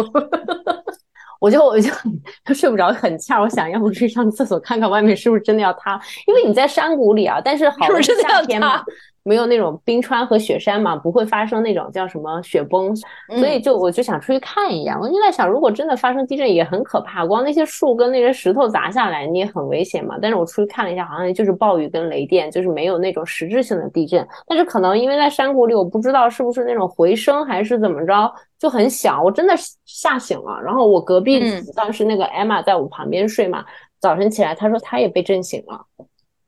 我就我就 睡不着，很呛。我想要不去上厕所看看外面是不是真的要塌，因为你在山谷里啊。但是 好的是夏天嘛塌，没有那种冰川和雪山嘛，不会发生那种叫什么雪崩，所以嗯就我就想出去看一眼。我就在想，如果真的发生地震也很可怕，光那些树跟那些石头砸下来，你也很危险嘛。但是我出去看了一下，好像就是暴雨跟雷电，就是没有那种实质性的地震。但是可能因为在山谷里，我不知道是不是那种回声还是怎么着，就很响，我真的是吓醒了。然后我隔壁嗯当时那个 Emma 在我旁边睡嘛，早晨起来她说她也被震醒了。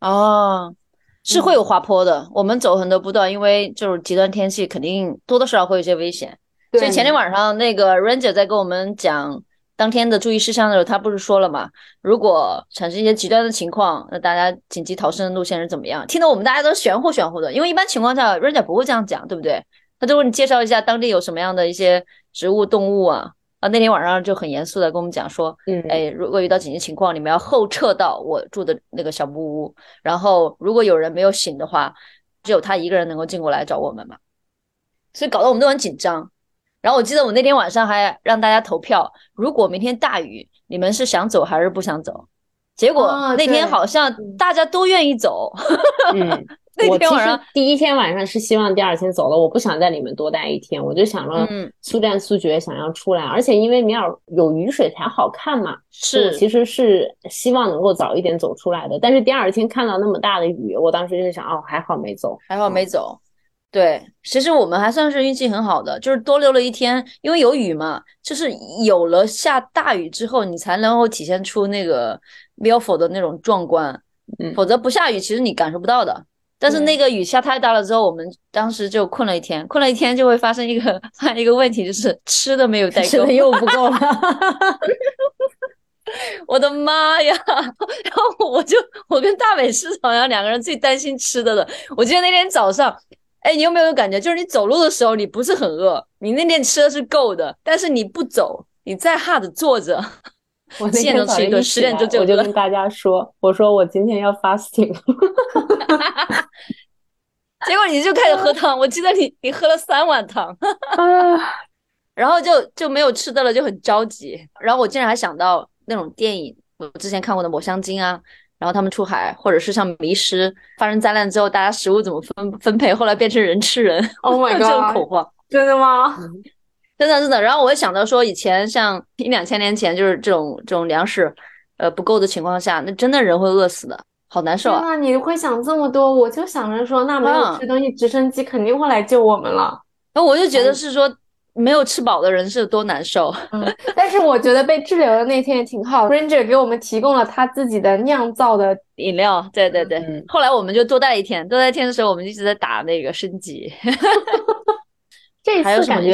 哦，是会有滑坡的。我们走很多步道，因为就是极端天气，肯定多多少少会有些危险。所以前天晚上那个 Ranger 在跟我们讲当天的注意事项的时候，他不是说了嘛，如果产生一些极端的情况，那大家紧急逃生的路线是怎么样？听得我们大家都玄乎玄乎的，因为一般情况下 Ranger 不会这样讲，对不对？他就会你介绍一下当地有什么样的一些植物、动物啊。啊，那天晚上就很严肃的跟我们讲说，嗯，哎，如果遇到紧急情况，你们要后撤到我住的那个小木屋，然后如果有人没有醒的话，只有他一个人能够进过来找我们嘛，所以搞得我们都很紧张。然后我记得我那天晚上还让大家投票，如果明天大雨，你们是想走还是不想走？结果啊那天好像大家都愿意走，嗯，那我其实天晚上，第一天晚上是希望第二天走了，我不想在里面多待一天，我就想着嗯，速战速决，想要出来。而且因为米尔有雨水才好看嘛，是其实是希望能够早一点走出来的。但是第二天看到那么大的雨，我当时就想，哦，还好没走。还好没走。对，其实我们还算是运气很好的，就是多留了一天，因为有雨嘛，就是有了下大雨之后，你才能够体现出那个 Milford 的那种壮观，嗯否则不下雨，其实你感受不到的。但是那个雨下太大了之后，我们当时就困了一天，困了一天就会发生一个 一个问题，就是吃的没有带 够吃的。又不够了。我的妈呀！然后我就我跟大美是好像两个人最担心吃的了。我记得那天早上，哎，你有没有感觉，就是你走路的时候你不是很饿，你那天吃的是够的，但是你不走，你在 hard 坐着，我那天早上一十点钟就我就跟大家说，我说我今天要 fasting。结果你就开始喝汤。我记得你你喝了三碗汤，啊，然后就就没有吃的了，就很着急。然后我竟然还想到那种电影，我之前看过的《抹香鲸》啊，然后他们出海，或者是像迷失发生灾难之后，大家食物怎么分分配，后来变成人吃人 Oh my god！这种恐慌。真的吗？真的真的，然后我也想到说，以前像一两千年前，就是这种这种粮食，呃不够的情况下，那真的人会饿死的，好难受啊！天呐，你会想这么多，我就想着说，那没有啊吃东西，直升机肯定会来救我们了。然后我就觉得是说，没有吃饱的人是多难受。嗯，但是我觉得被滞留的那天也挺好，Ranger 给我们提供了他自己的酿造的饮料。对对对，嗯后来我们就多待一天，多待一天的时候，我们一直在打那个升级。这次感觉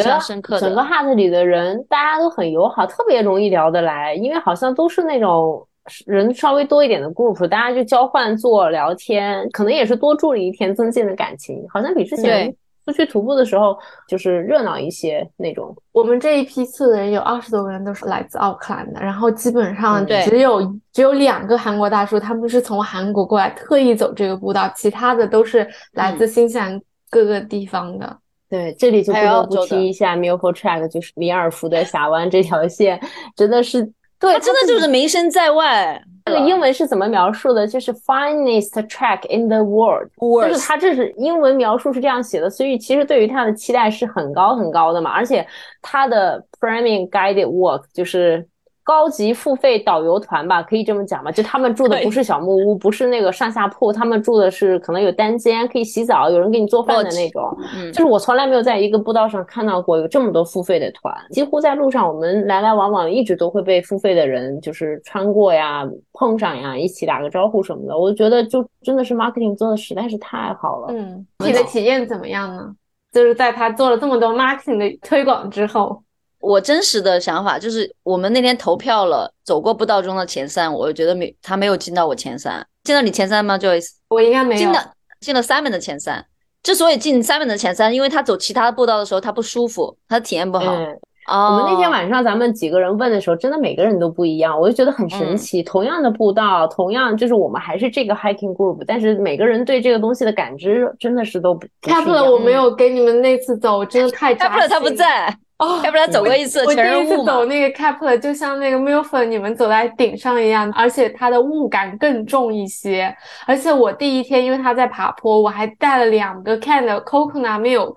整个 Hut 里的人大家都很友好，特别容易聊得来，因为好像都是那种人稍微多一点的 group，大家就交换做聊天，可能也是多住了一天，增进了感情，好像比之前出去徒步的时候就是热闹一些那种。我们这一批次的人有二十多个人都是来自奥克兰的，然后基本上只有、只有两个韩国大叔，他们是从韩国过来特意走这个步道，其他的都是来嗯自新西兰各个地方的。对，这里就不得不提一下 m i l f o Track，就是米尔福的峡湾这条线，真的是对，他真的就是名声在外。这个英文是怎么描述的？就是 finest track in the world，就是它这是英文描述是这样写的，所以其实对于它的期待是很高很高的嘛。而且它的 premium guided walk 就是高级付费导游团吧，可以这么讲吧？就他们住的不是小木屋，不是那个上下铺，他们住的是可能有单间，可以洗澡，有人给你做饭的那种。嗯就是我从来没有在一个步道上看到过有这么多付费的团，几乎在路上我们来来往往一直都会被付费的人就是穿过呀、碰上呀，一起打个招呼什么的。我觉得就真的是 marketing 做的实在是太好了。嗯，你的体验怎么样呢？就是在他做了这么多 marketing 的推广之后，我真实的想法就是，我们那天投票了，走过步道中的前三，我觉得没他没有进到我前三，进到你前三吗，Joyce？我应该没有进。了进了 Simon 的前三。之所以进 Simon 的前三，因为他走其他步道的时候他不舒服，他体验不好。嗯，哦，我们那天晚上咱们几个人问的时候，真的每个人都不一样，我就觉得很神奇。同样的步道，同样就是我们还是这个 hiking group，但是每个人对这个东西的感知真的是都不不是一 Kepler 我没有给你们那次走，我真的太扎 Kepler 他不在哦。，Kepler 走过一次，我第全是雾嘛一次走。那个 Capler，就像那个 Milford 你们走在顶上一样，而且它的雾感更重一些。而且我第一天因为它在爬坡，我还带了两个 can 的 coconut milk，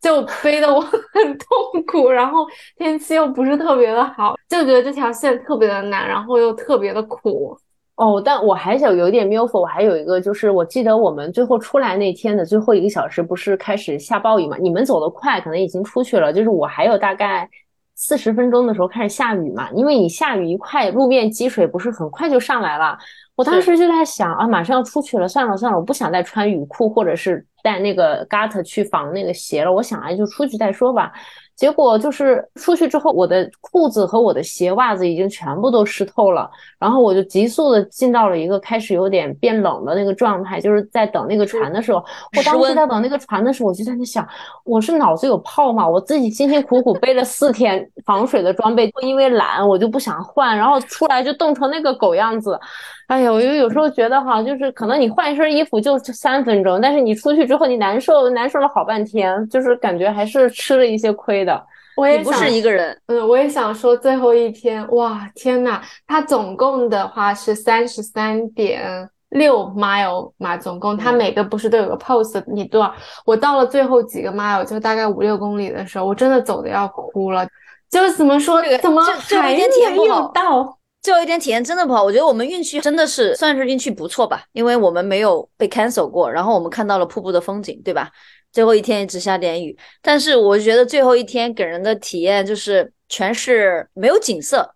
就背的我很痛苦。然后天气又不是特别的好，就觉得这条线特别的难，然后又特别的苦。哦，但我还想有一点 milf，我还有一个就是，我记得我们最后出来那天的最后一个小时，不是开始下暴雨嘛？你们走得快，可能已经出去了，就是我还有大概四十分钟的时候开始下雨嘛，因为你下雨一快，路面积水不是很快就上来了。我当时就在想啊，马上要出去了，算了算了，我不想再穿雨裤或者是带那个 gut 去防那个鞋了，我想啊就出去再说吧。结果就是出去之后，我的裤子和我的鞋袜子已经全部都湿透了，然后我就急速的进到了一个开始有点变冷的那个状态，就是在等那个船的时候，我当时在等那个船的时候，我就在那想，我是脑子有泡吗？我自己辛辛苦苦背了四天防水的装备，因为懒我就不想换，然后出来就冻成那个狗样子。哎呀，我就有时候觉得哈，就是可能你换一身衣服就三分钟，但是你出去之后你难受，难受了好半天，就是感觉还是吃了一些亏的。我也不是一个人，嗯，我也想说最后一天，哇，天呐，它总共的话是三十三点六 mile 嘛，总共它嗯每个不是都有个 pose，你多少？我到了最后几个 mile，就大概五六公里的时候，我真的走的要哭了。就是怎么说，怎么还没有到？最后一天体验真的不好。我觉得我们运气真的是算是运气不错吧，因为我们没有被 cancel 过，然后我们看到了瀑布的风景，对吧？最后一天一直下点雨，但是我觉得最后一天给人的体验就是全是没有景色，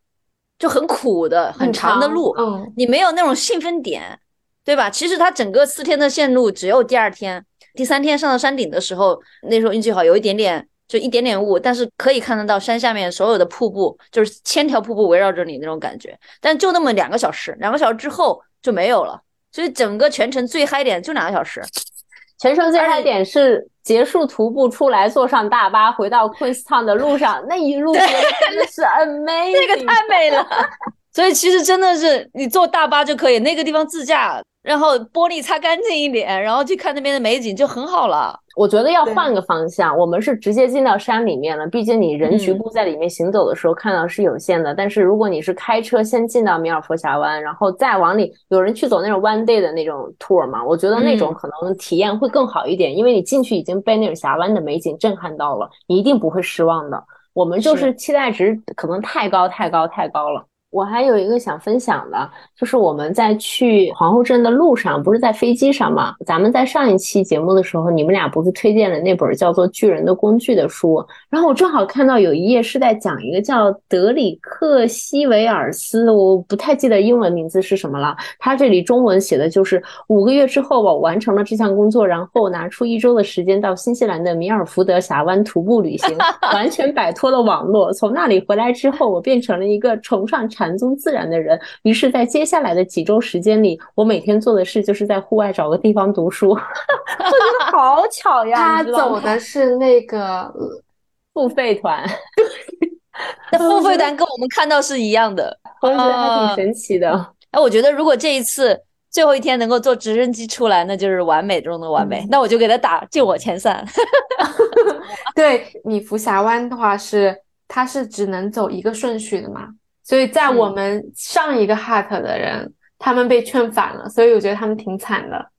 就很苦的、很长的路，嗯，你没有那种兴奋点，对吧？其实它整个四天的线路只有第二天、第三天上到山顶的时候，那时候运气好，有一点点就一点点雾，但是可以看得到山下面所有的瀑布，就是千条瀑布围绕着你那种感觉。但就那么两个小时，两个小时之后就没有了，所以整个全程最嗨点就两个小时。全程最嗨点是结束徒步出来，坐上大巴回到 Queenstown 的路上，那一路真的是 amazing，那个太美了。所以其实真的是你坐大巴就可以，那个地方自驾，然后玻璃擦干净一点，然后去看那边的美景就很好了。我觉得要换个方向，我们是直接进到山里面了。毕竟你人局嗯部在里面行走的时候看到是有限的，但是如果你是开车先进到米尔佛峡湾，然后再往里，有人去走那种 one day 的那种 tour 嘛，我觉得那种嗯可能体验会更好一点，因为你进去已经被那种峡湾的美景震撼到了，你一定不会失望的。我们就是是期待值可能太高太高太高了。我还有一个想分享的，就是我们在去皇后镇的路上，不是在飞机上吗？咱们在上一期节目的时候，你们俩不是推荐了那本叫做《巨人的工具》的书？然后我正好看到有一页是在讲一个叫德里克西维尔斯，我不太记得英文名字是什么了。他这里中文写的就是五个月之后，我完成了这项工作，然后拿出一周的时间到新西兰的米尔福德峡湾徒步旅行，完全摆脱了网络。从那里回来之后，我变成了一个崇尚。禅宗自然的人，于是，在接下来的几周时间里，我每天做的事就是在户外找个地方读书。我觉得好巧呀！他走的是那个付费团，那付费团跟我们看到是一样的，我觉得还挺神奇的。哎，我觉得如果这一次最后一天能够坐直升机出来，那就是完美中的完美。那我就给他打进我前三。对，米福峡湾的话是，它是只能走一个顺序的嘛。所以在我们上一个 hut 的人，他们被劝返了，所以我觉得他们挺惨的。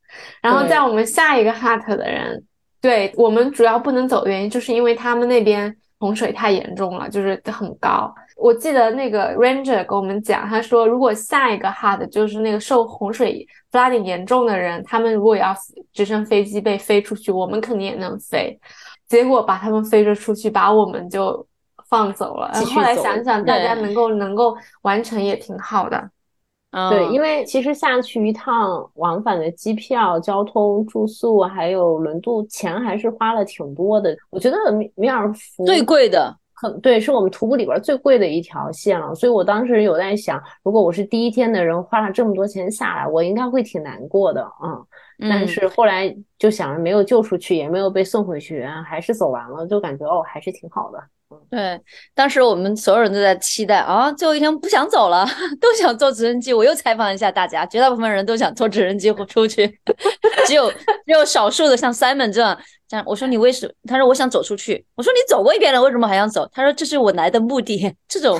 然后在我们下一个 hut 的人，对我们主要不能走的原因，就是因为他们那边洪水太严重了，就是很高。我记得那个 ranger 跟我们讲，他说如果下一个 hut 就是那个受洪水 flooding 严重的人，他们如果要直升飞机被飞出去，我们肯定也能飞。结果把他们飞着出去，把我们就。放走了，后来想想，大家能够能够完成也挺好的。对，因为其实下去一趟往返的机票、交通、住宿还有轮渡钱还是花了挺多的。我觉得米米尔福最贵的，很对，是我们徒步里边最贵的一条线了。所以我当时有在想，如果我是第一天的人，花了这么多钱下来，我应该会挺难过的嗯。但是后来就想着没有救出去，也没有被送回去，还是走完了，就感觉哦，还是挺好的。对，当时我们所有人都在期待啊，最后一天不想走了，都想坐直升机。我又采访一下大家，绝大部分人都想坐直升机出去，只有只有少数的像 Simon 这样，这样我说你为什么？他说我想走出去。我说你走过一遍了，为什么还想走？他说这是我来的目的。这种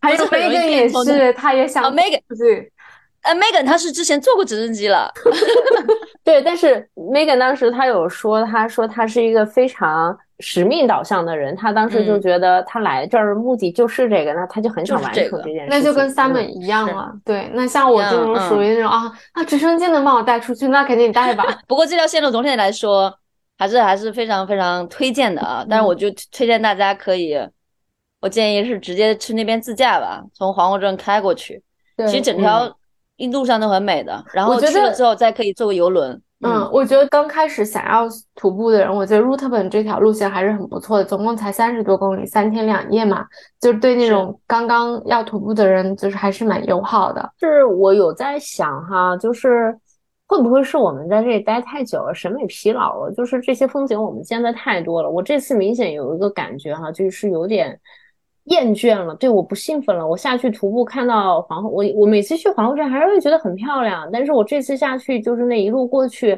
还有 Megan 也是，他也想 Megan 对。呃，Megan 他是之前坐过直升机了，对，但是 Megan 当时他有说，他说他是一个非常使命导向的人，他当时就觉得他来这儿目的就是这个，那他就很想完成这件事。那就跟 Simon 一样了，对，那像我这种属于那种啊，那直升机能把我带出去，那肯定带吧。不过这条线路总体来说还是还是非常非常推荐的啊，但是我就推荐大家可以，我建议是直接去那边自驾吧，从皇后镇开过去，其实整条。一路上都很美的，然后去了之后再可以坐个游轮。嗯，我觉得刚开始想要徒步的人，我觉得 Route 本这条路线还是很不错的，总共才三十多公里，三天两夜嘛，就是对那种刚刚要徒步的人，就是还是蛮友好的。是我有在想哈，就是会不会是我们在这里待太久了，审美疲劳了？就是这些风景我们见的太多了，我这次明显有一个感觉哈，就是有点。厌倦了，对，我不兴奋了。我下去徒步，看到皇后，我我每次去皇后镇还是会觉得很漂亮。但是我这次下去，就是那一路过去，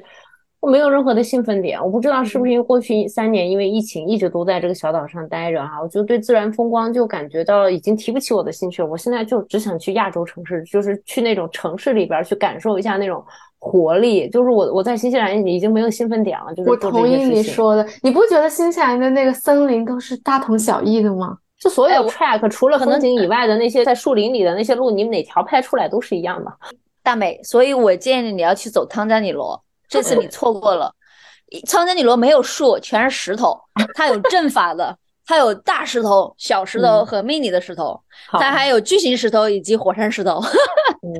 我没有任何的兴奋点。我不知道是不是因为过去三年因为疫情一直都在这个小岛上待着哈，我就对自然风光就感觉到已经提不起我的兴趣了。我现在就只想去亚洲城市，就是去那种城市里边去感受一下那种活力。就是我我在新西兰已经没有兴奋点了。就是我同意你说的，你不觉得新西兰的那个森林都是大同小异的吗？就所有 track 除了风景以外的那些在树林里的那些路，你哪条拍出来都是一样的。大美，所以我建议你要去走汤加尼罗，这次你错过了。汤加尼罗没有树，全是石头，它有阵法的。它有大石头、小石头和 mini 的石头，它还有巨型石头以及火山石头。嗯，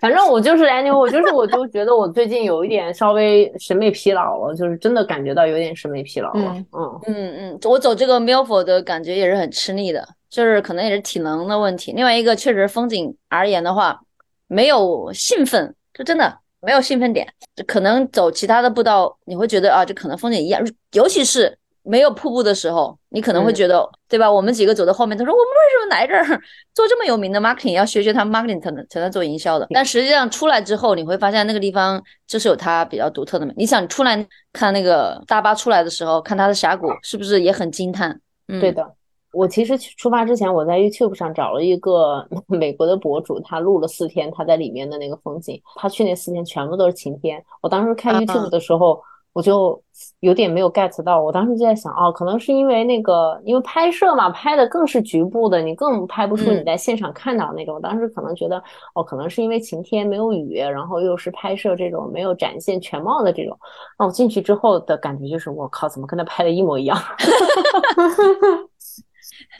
反正我就是来牛，我就是我就觉得我最近有一点稍微审美疲劳了，就是真的感觉到有点审美疲劳了。嗯嗯嗯，我走这个 Milford 的感觉也是很吃力的，就是可能也是体能的问题。另外一个确实风景而言的话，没有兴奋，就真的没有兴奋点。可能走其他的步道，你会觉得啊，这可能风景一样，尤其是。没有瀑布的时候，你可能会觉得，对吧？我们几个走在后面，他说我们为什么来这儿 做这么有名的 marketing，要学学他们 marketing 才能才能做营销的。但实际上出来之后，你会发现那个地方就是有它比较独特的美。你想出来看那个大巴出来的时候，看它的峡谷，是不是也很惊叹？嗯，对的。我其实出发之前，我在 YouTube 上找了一个 美国的博主，他录了四天他在里面的那个风景。他去那四天全部都是晴天。我当时看 YouTube 的时候。我就有点没有 get 到。我当时就在想，哦，可能是因为那个，因为拍摄嘛，拍的更是局部的，你更拍不出你在现场看到那种。当时可能觉得，哦，可能是因为晴天没有雨，然后又是拍摄这种没有展现全貌的这种。那我进去之后的感觉就是，我靠，怎么跟他拍的一模一样？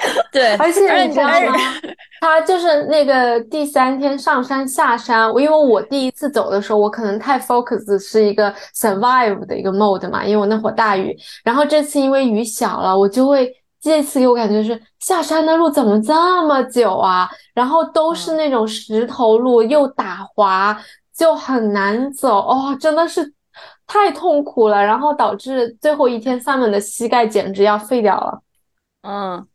对，而且你知道吗？他就是那个第三天上山下山，因为我第一次走的时候，我可能太 focus 是一个 survive 的一个 mode 嘛，因为我那会儿大雨。然后这次因为雨小了，我就会这次给我感觉是下山的路怎么这么久啊？然后都是那种石头路，又打滑，就很难走哦，真的是太痛苦了。然后导致最后一天上面的膝盖简直要废掉了。嗯。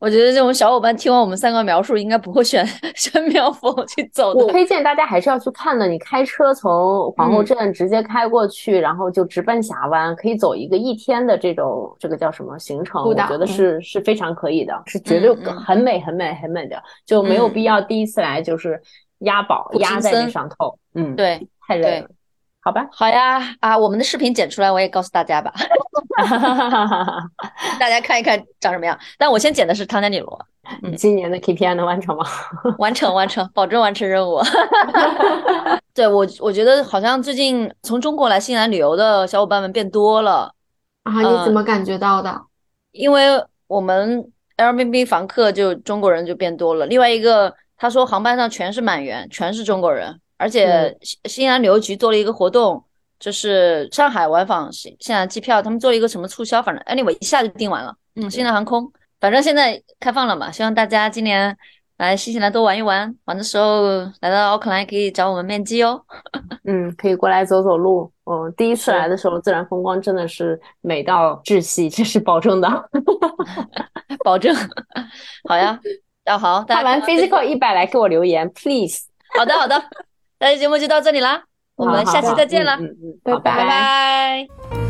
我觉得这种小伙伴听完我们三个描述，应该不会选 选妙峰去走的。我推荐大家还是要去看的。你开车从皇后镇直接开过去，然后就直奔峡湾，可以走一个一天的这种这个叫什么行程？我觉得是是非常可以的，是绝对很美很美很美的，就没有必要第一次来就是押宝压在那上头。嗯，对，太累了。好吧，好呀，啊，我们的视频剪出来，我也告诉大家吧，大家看一看长什么样。但我先剪的是汤加尼罗。你，今年的 KPI 能完成吗？完成，完成，保证完成任务。对我，我觉得好像最近从中国来新西兰旅游的小伙伴们变多了啊。你怎么感觉到的？因为我们 Airbnb 房客就中国人就变多了。另外一个，他说航班上全是满员，全是中国人。而且新新西兰旅游局做了一个活动，就是上海往返新西兰机票，他们做了一个什么促销，反正 anyway 一下就订完了。嗯，新西兰航空，反正现在开放了嘛，希望大家今年来新西兰多玩一玩，玩的时候来到奥克兰可以找我们面基哦。嗯，可以过来走走路。嗯，第一次来的时候，自然风光真的是美到窒息，这是保证的，保证。好呀，要好。看完 physical 一百来给我留言，please。好的，好的。那期节目就到这里啦，我们下期再见了，拜。拜拜。